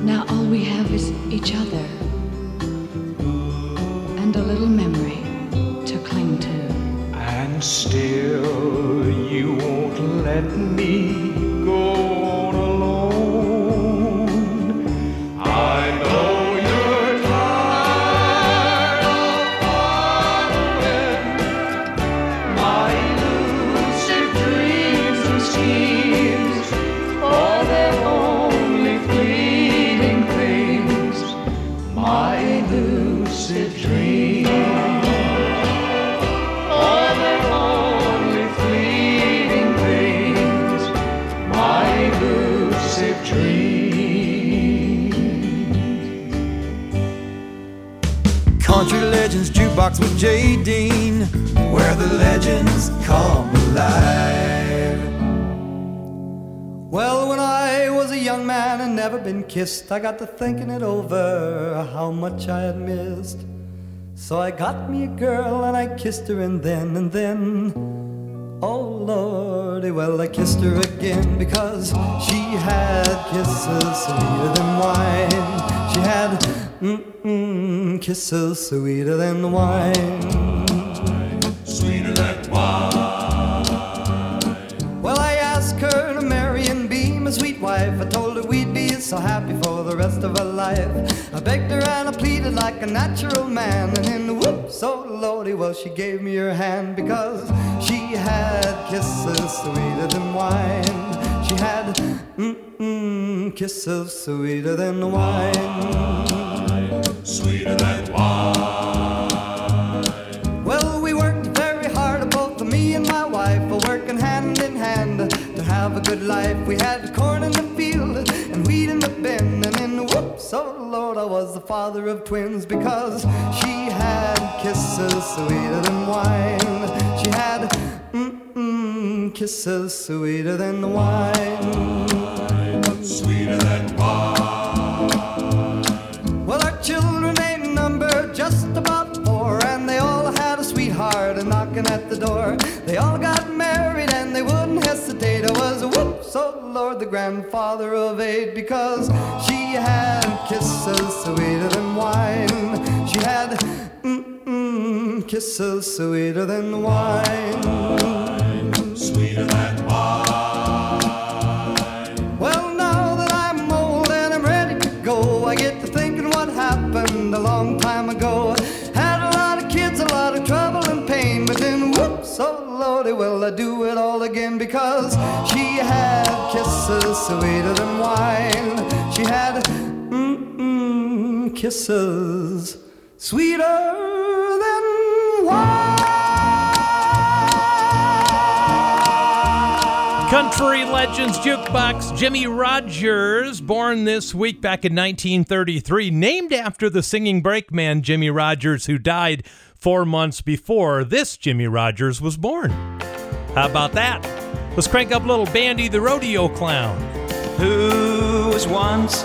Now all we have is each other little memory to cling to. And still you won't let me kissed, I got to thinking it over how much I had missed. So I got me a girl and I kissed her, and then and then, oh lordy, well I kissed her again because she had kisses sweeter than wine. She had mm-mm, kisses sweeter than wine. So happy for the rest of her life. I begged her and I pleaded like a natural man. And then whoops, oh lordy, well, she gave me her hand because she had kisses sweeter than wine. She had mm-mm, kisses sweeter than wine. Sweeter than wine. Well, we worked very hard, both me and my wife, working hand in hand to have a good life. We had corn in the field oh Lord, I was the father of twins because she had kisses sweeter than wine. She had mm-mm, kisses sweeter than the wine. Sweeter than wine. Well, our children ain't numbered just about four, and they all had a sweetheart knocking at the door. They all got married was whoops, oh Lord, the grandfather of eight, because she had kisses sweeter than wine. She had mm-mm, kisses sweeter than wine. Sweeter than wine. Well, now that I'm old and I'm ready to go, I get to thinking what happened a long time lordy, will I do it all again because she had kisses sweeter than wine. She had mm-mm, kisses sweeter than Country Legends Jukebox Jimmie Rodgers, born this week back in 1933, named after the singing brakeman Jimmie Rodgers, who died four months before this Jimmie Rodgers was born. How about that? Let's crank up little Bandy the Rodeo Clown. Who was once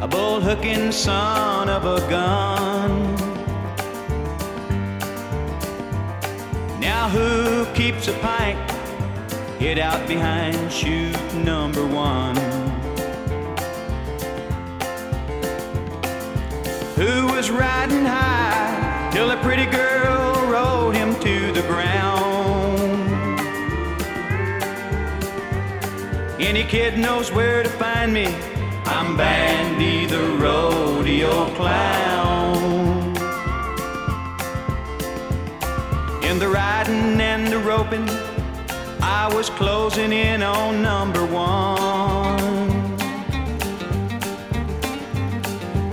a bull hooking son of a gun? Now who keeps a pike hid out behind chute number one? Who was riding high till a pretty girl rode him to the ground? Any kid knows where to find me. I'm Bandy the rodeo clown. In the riding and the roping, I was closing in on number one.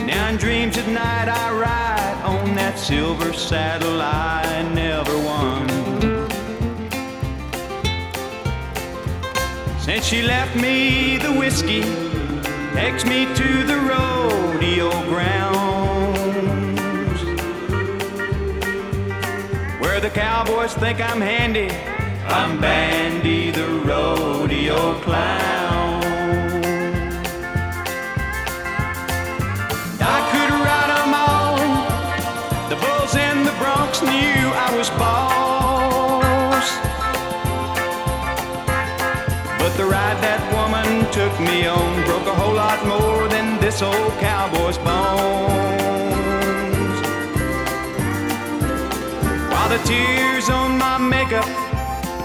Now in dreams at night I ride on that silver saddle I never won. Since she left me, the whiskey takes me to the rodeo grounds. Where the cowboys think I'm handy, I'm Bandy the rodeo clown. Me on broke a whole lot more than this old cowboy's bones. While the tears on my makeup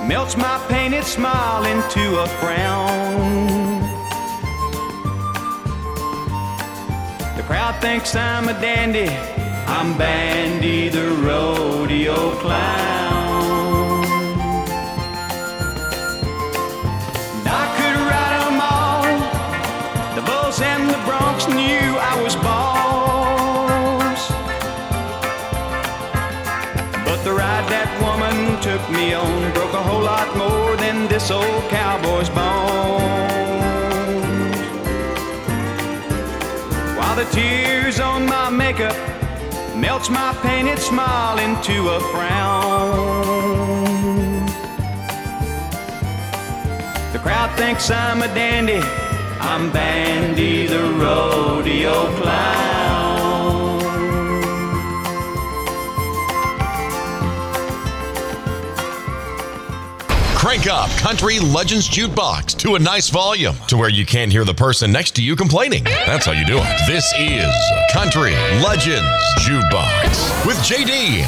melts my painted smile into a frown. The crowd thinks I'm a dandy. I'm Bandy the rodeo clown. Me on broke a whole lot more than this old cowboy's bones. While the tears on my makeup melts my painted smile into a frown. The crowd thinks I'm a dandy. I'm Bandy the rodeo clown. Crank up Country Legends Jukebox to a nice volume to where you can't hear the person next to you complaining. That's how you do it. This is Country Legends Jukebox with JD.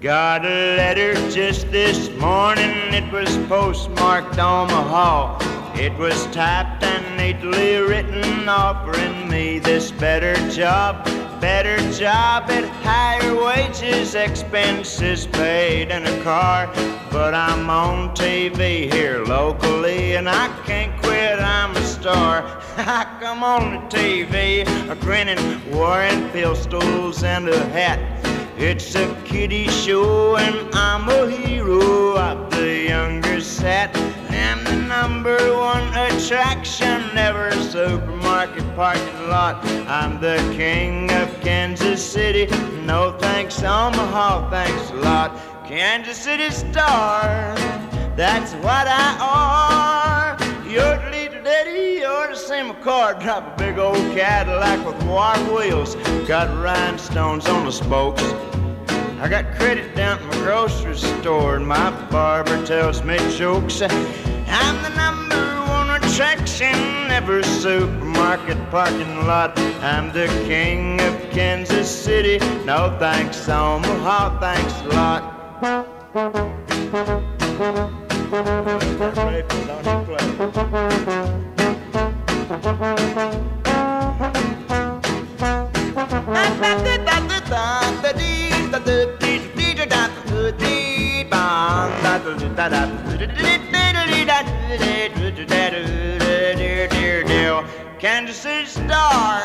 Got a letter just this morning, it was postmarked Omaha. It was typed and neatly written, offering me this better job. Better job at higher wages, expenses paid, and a car. But I'm on TV here locally, and I can't quit, I'm a star. I come on the TV, a grinning, wearing pistols and a hat. It's a kiddie show, and I'm a hero of the younger set. Number one attraction, never supermarket parking lot. I'm the king of Kansas City. No thanks, Omaha, thanks a lot. Kansas City star, that's what I are. You're the little daddy, you're the same car. Drive a big old Cadillac with wide wheels. Got rhinestones on the spokes. I got credit down at my grocery store, and my barber tells me jokes. I'm the number one attraction every supermarket parking lot. I'm the king of Kansas City. No thanks, Omaha, thanks a lot. Kansas City Star,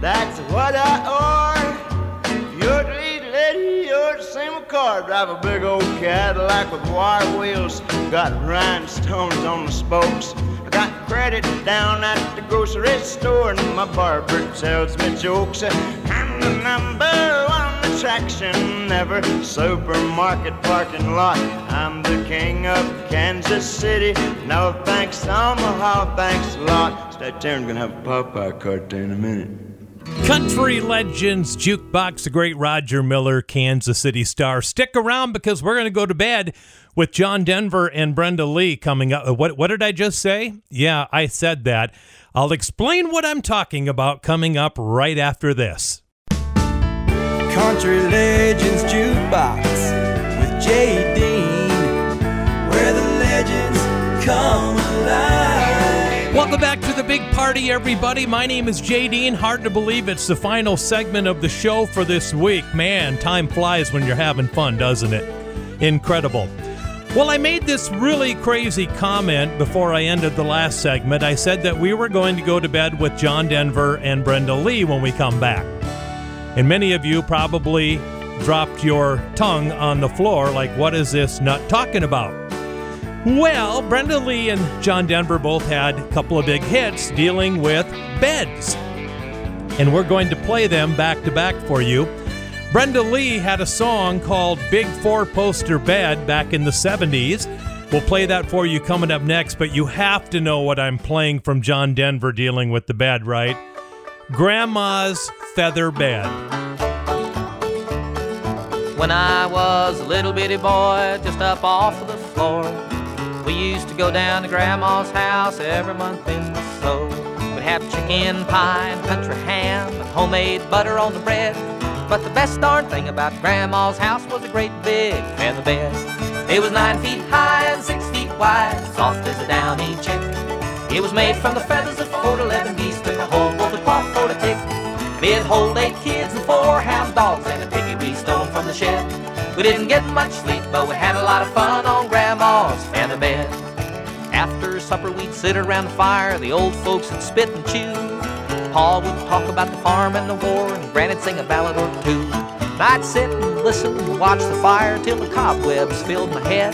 that's what I are. You're the lead lady, you're the same car. Drive a big old Cadillac with wire wheels, got rhinestones on the spokes. Got credit down at the grocery store, and my barber tells me jokes. I'm the number one attraction ever, supermarket parking lot. I'm the king of Kansas City. No thanks, Omaha, thanks a lot. Stay tuned, gonna have a Popeye cartoon in a minute. Country Legends Jukebox, the great Roger Miller, Kansas City star. Stick around because we're going to go to bed with John Denver and Brenda Lee coming up. What, what did I just say? Yeah, I said that. I'll explain what I'm talking about coming up right after this. Country Legends Jukebox with Jay Dean, where the legends come alive. Welcome back to the big party, everybody. My name is Jay Dean. Hard to believe it's the final segment of the show for this week. Man, time flies when you're having fun, doesn't it? Incredible. Well, I made this really crazy comment before I ended the last segment. I said that we were going to go to bed with John Denver and Brenda Lee when we come back. And many of you probably dropped your tongue on the floor like, what is this nut talking about? Well, Brenda Lee and John Denver both had a couple of big hits dealing with beds. And we're going to play them back to back for you. Brenda Lee had a song called Big Four Poster Bed back in the 70s. We'll play that for you coming up next, but you have to know what I'm playing from John Denver dealing with the bed, right? Grandma's Feather Bed. When I was a little bitty boy, just up off of the floor, we used to go down to Grandma's house every month in the snow. We'd have chicken pie and country ham and homemade butter on the bread. But the best darn thing about Grandma's house was a great big feather bed. It was nine feet high and six feet wide, soft as a downy chick. It was made from the feathers of four to eleven geese, took a whole bolt of cloth for a tick. It'd hold eight kids and four hound dogs and a piggy we stole from the shed. We didn't get much sleep, but we had a lot of fun on Grandma's feather bed. After supper, we'd sit around the fire, the old folks would spit and chew. Pa would talk about the farm and the war, and Granny'd sing a ballad or two. And I'd sit and listen and watch the fire till the cobwebs filled my head.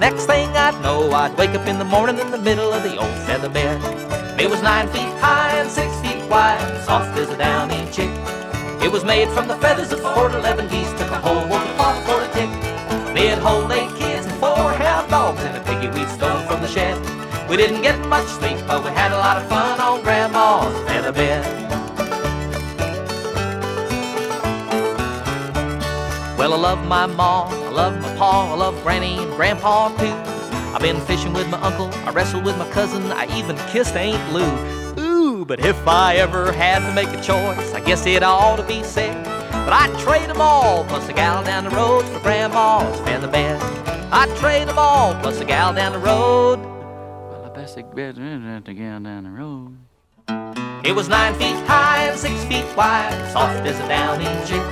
Next thing I'd know, I'd wake up in the morning in the middle of the old feather bed. It was nine feet high and six feet wide, soft as a downy chick. It was made from the feathers of four to eleven geese, took a whole wolf cloth for a tick. We had whole eight kids and four hound dogs and a piggy we'd stole from the shed. We didn't get much sleep, but we had a lot of fun on Grandma's feather bed. Well, I love my ma, I love my pa, I love Granny and Grandpa too. I've been fishing with my uncle, I wrestled with my cousin, I even kissed Aunt Lou. But if I ever had to make a choice, I guess it ought to be said. But I'd trade 'em all, plus a gal down the road for Grandma's feather bed. I'd trade 'em all, plus a gal down the road. Well, I best bed the gal down the road. It was nine feet high and six feet wide, soft as a downy chick.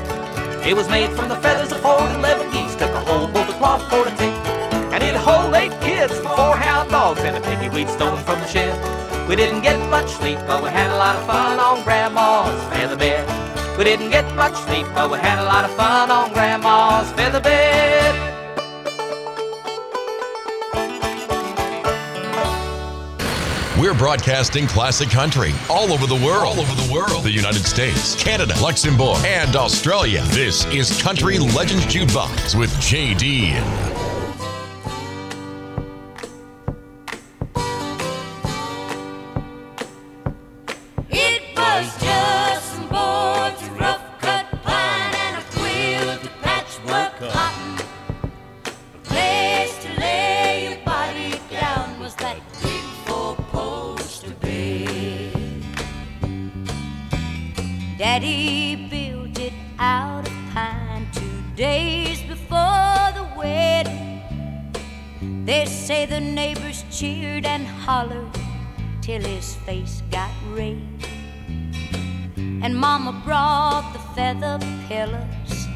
It was made from the feathers of four to eleven geese, took a whole bolt of cloth for a tick. And it'd hold eight kids, four hound dogs, and a piggy stolen from the shed. We didn't get much sleep, but we had a lot of fun on Grandma's feather bed. We didn't get much sleep, but we had a lot of fun on Grandma's feather bed. We're broadcasting classic country all over the world. All over the world. The United States, Canada, Luxembourg, and Australia. This is Country Legends Jukebox with JD. Cheered and hollered till his face got red. And Mama brought the feather pillows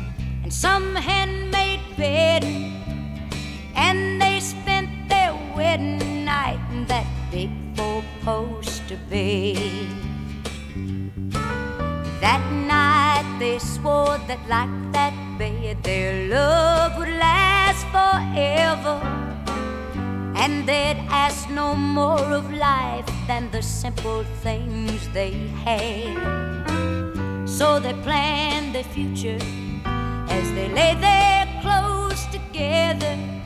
and some handmade bedding. And they spent their wedding night in that big four poster bed. That night they swore that, like that bed, their love would last forever. And they'd ask no more of life than the simple things they had. So they planned their future as they lay there close together.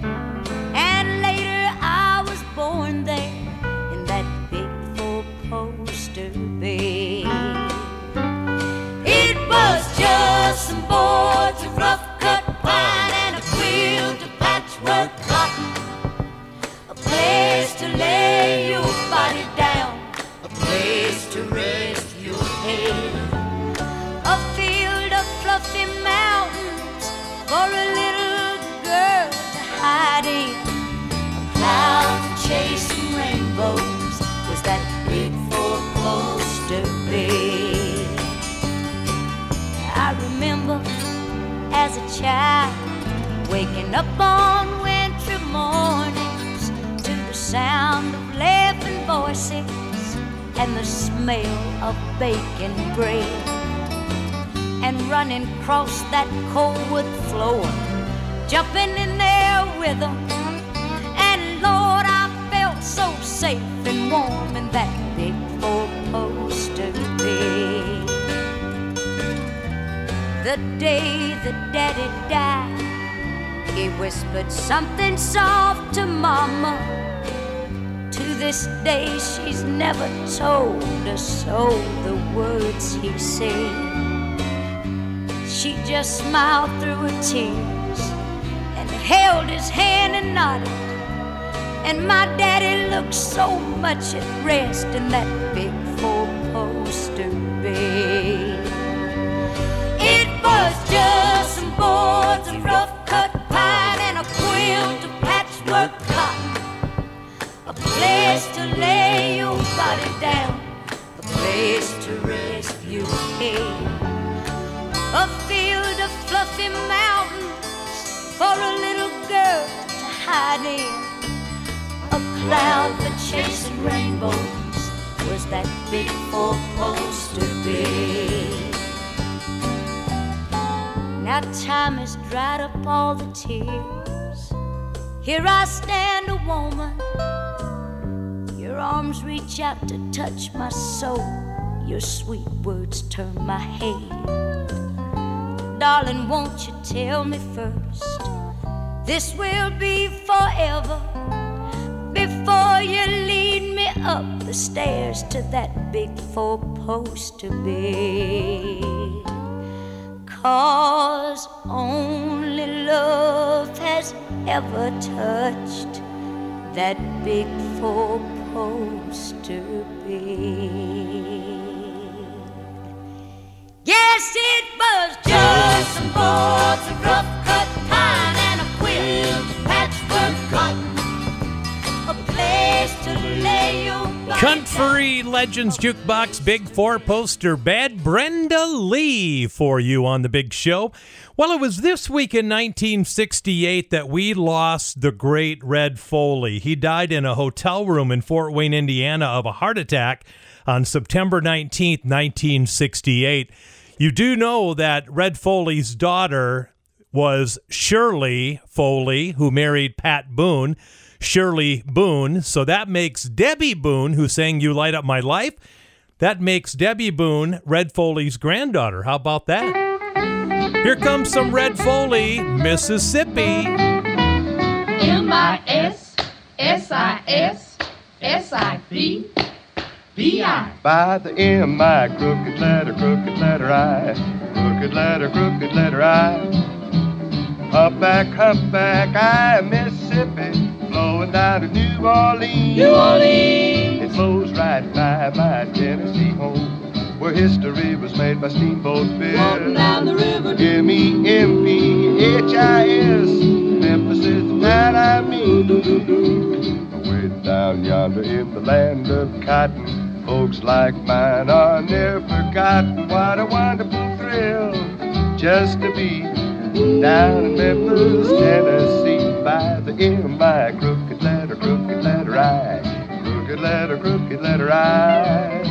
Waking up on wintry mornings to the sound of laughing voices and the smell of baking bread and running across that cold wood floor, jumping in there with them. And Lord, I felt so safe and warm in that big four poster bed. The day that Daddy died, he whispered something soft to Mama. To this day, she's never told a soul the words he said. She just smiled through her tears and held his hand and nodded. And my daddy looked so much at rest in that big down, a place to rest your. A field of fluffy mountains for a little girl to hide in. A cloud for chasing rainbows was that big four poster bed. Now time has dried up all the tears. Here I stand a woman. Arms reach out to touch my soul. Your sweet words turn my head. Darling, won't you tell me first? This will be forever before you lead me up the stairs to that big four poster bed. Cause only love has ever touched that big four poster bed. Country Legends Jukebox Big Four poster bed. Brenda Lee for you on the big show. Well, it was this week in 1968 that we lost the great Red Foley. He died in a hotel room in Fort Wayne, Indiana, of a heart attack on September 19th, 1968. You do know that Red Foley's daughter was Shirley Foley, who married Pat Boone. Shirley Boone. So that makes Debby Boone, who sang You Light Up My Life, that makes Debby Boone Red Foley's granddaughter. How about that? Here comes some Red Foley, Mississippi. M I S S I S S I P P I. By the M-I, crooked letter, crooked letter I, crooked letter, crooked letter I. Humpback, humpback, I, Mississippi, flowing down to New Orleans. New Orleans. It flows right by my Tennessee home, where history was made by Steamboat Bill. Walking down the river. M-E-M-P-H-I-S, Memphis is the town I mean. Way down yonder in the land of cotton, folks like mine are never forgotten. What a wonderful thrill just to be down in Memphis, Tennessee, by the M-I, crooked letter, crooked letter I, crooked letter, crooked letter I.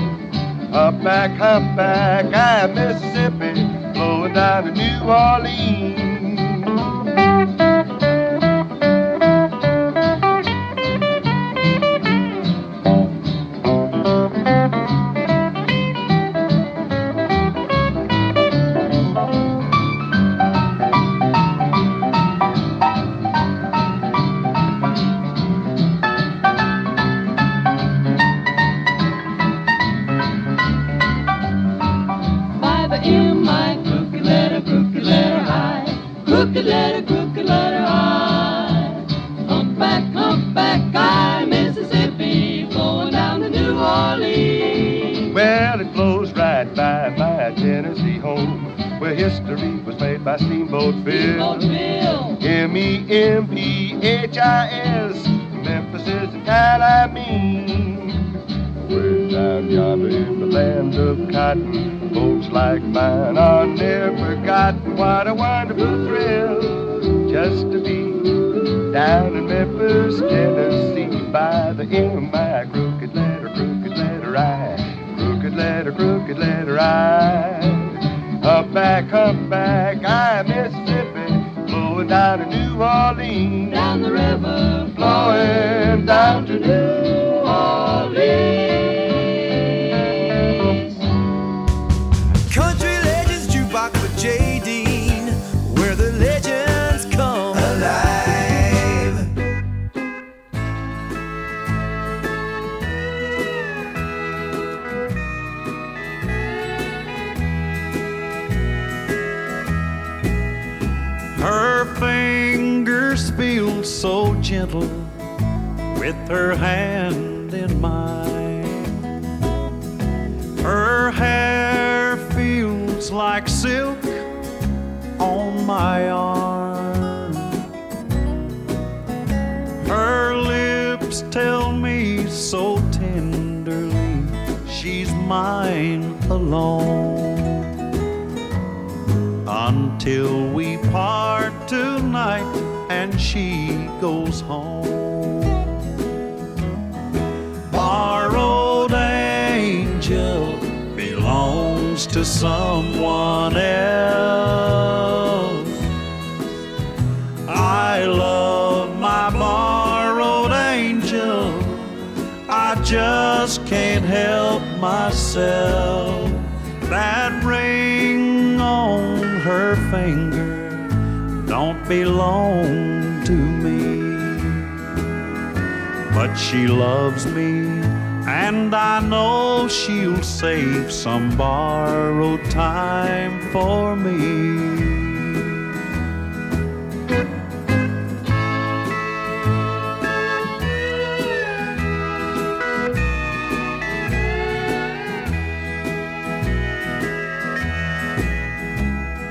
Humpback, humpback, I, Mississippi, flowing down to New Orleans. Home, where history was made by Steamboat Bill. Steamboat M-E-M-P-H-I-S, Memphis is the town I mean. Way down yonder in the land of cotton, folks like mine are never forgotten. What a wonderful thrill just to be down in Memphis, Tennessee, by the M-I, crooked letter, crooked letter I, crooked letter, crooked letter I. Humpback, humpback, I, Mississippi, flowing down to New Orleans. Down the river, flowing down to New Orleans. Her hand in mine. Her hair feels like silk on my arm. Her lips tell me so tenderly she's mine alone until we part tonight and she goes home. To someone else. I love my borrowed angel. I just can't help myself. That ring on her finger don't belong to me. But she loves me, and I know she'll save some borrowed time for me.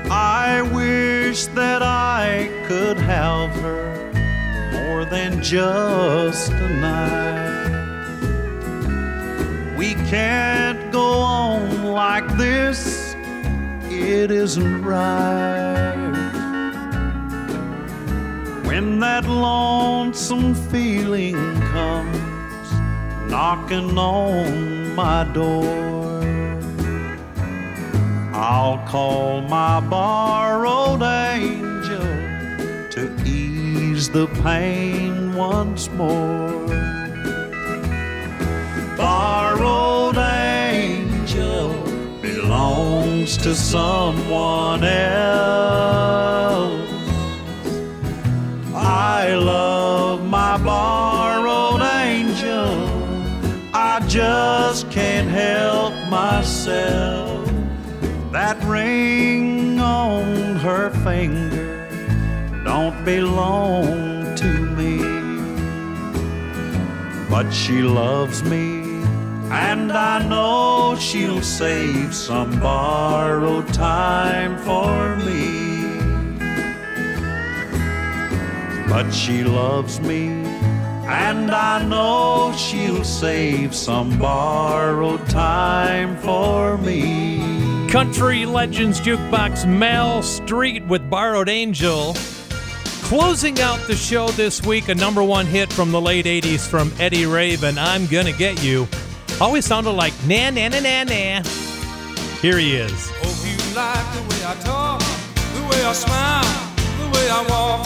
I wish that I could have her more than just a night. Can't go on like this, it isn't right. When that lonesome feeling comes knocking on my door. I'll call my borrowed angel to ease the pain once more. Borrowed angel belongs to someone else. I love my borrowed angel. I just can't help myself. That ring on her finger don't belong to me. But she loves me, And I know she'll save some borrowed time for me. But she loves me, and I know she'll save some borrowed time for me. Country Legends Jukebox Mel Street with Borrowed Angel. Closing out the show this week, a number one hit from the late 80s from Eddy Raven, I'm Gonna Get You. Always sounded like na na na na na. Here he is. Oh, hope you like the way I talk, the way I smile, the way I walk.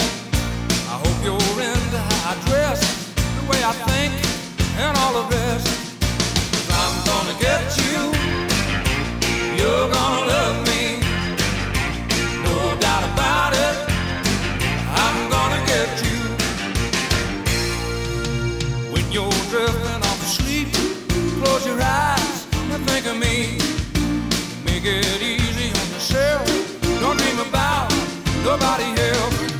I hope you're into how I dress, the way I think, and all rest. Cause I'm gonna get you, you're gonna love me. No doubt about it, I'm gonna get you. When you're drifting close your eyes and think of me. Make it easy on yourself. Don't dream about nobody else.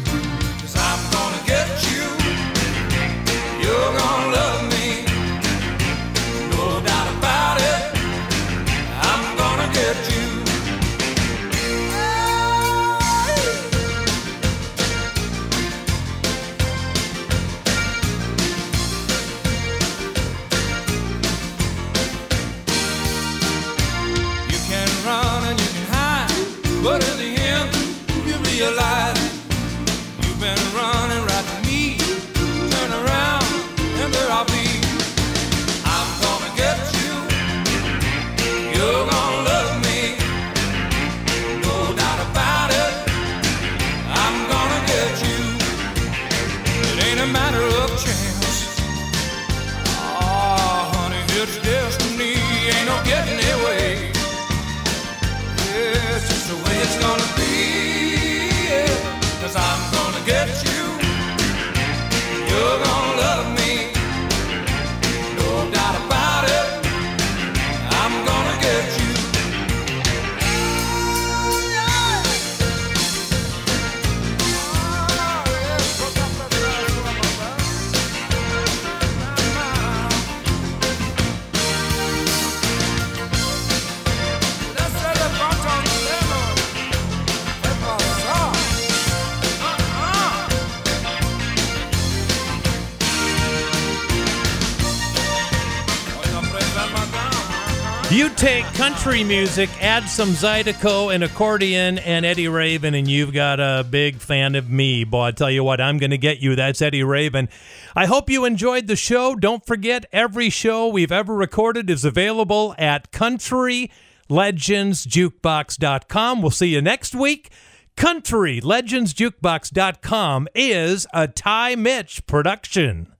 Take country music, add some Zydeco and accordion and Eddy Raven, and you've got a big fan of me. Boy, I tell you what, I'm going to get you. That's Eddy Raven. I hope you enjoyed the show. Don't forget, every show we've ever recorded is available at countrylegendsjukebox.com. We'll see you next week. CountryLegendsJukebox.com is a Ty Mitch production.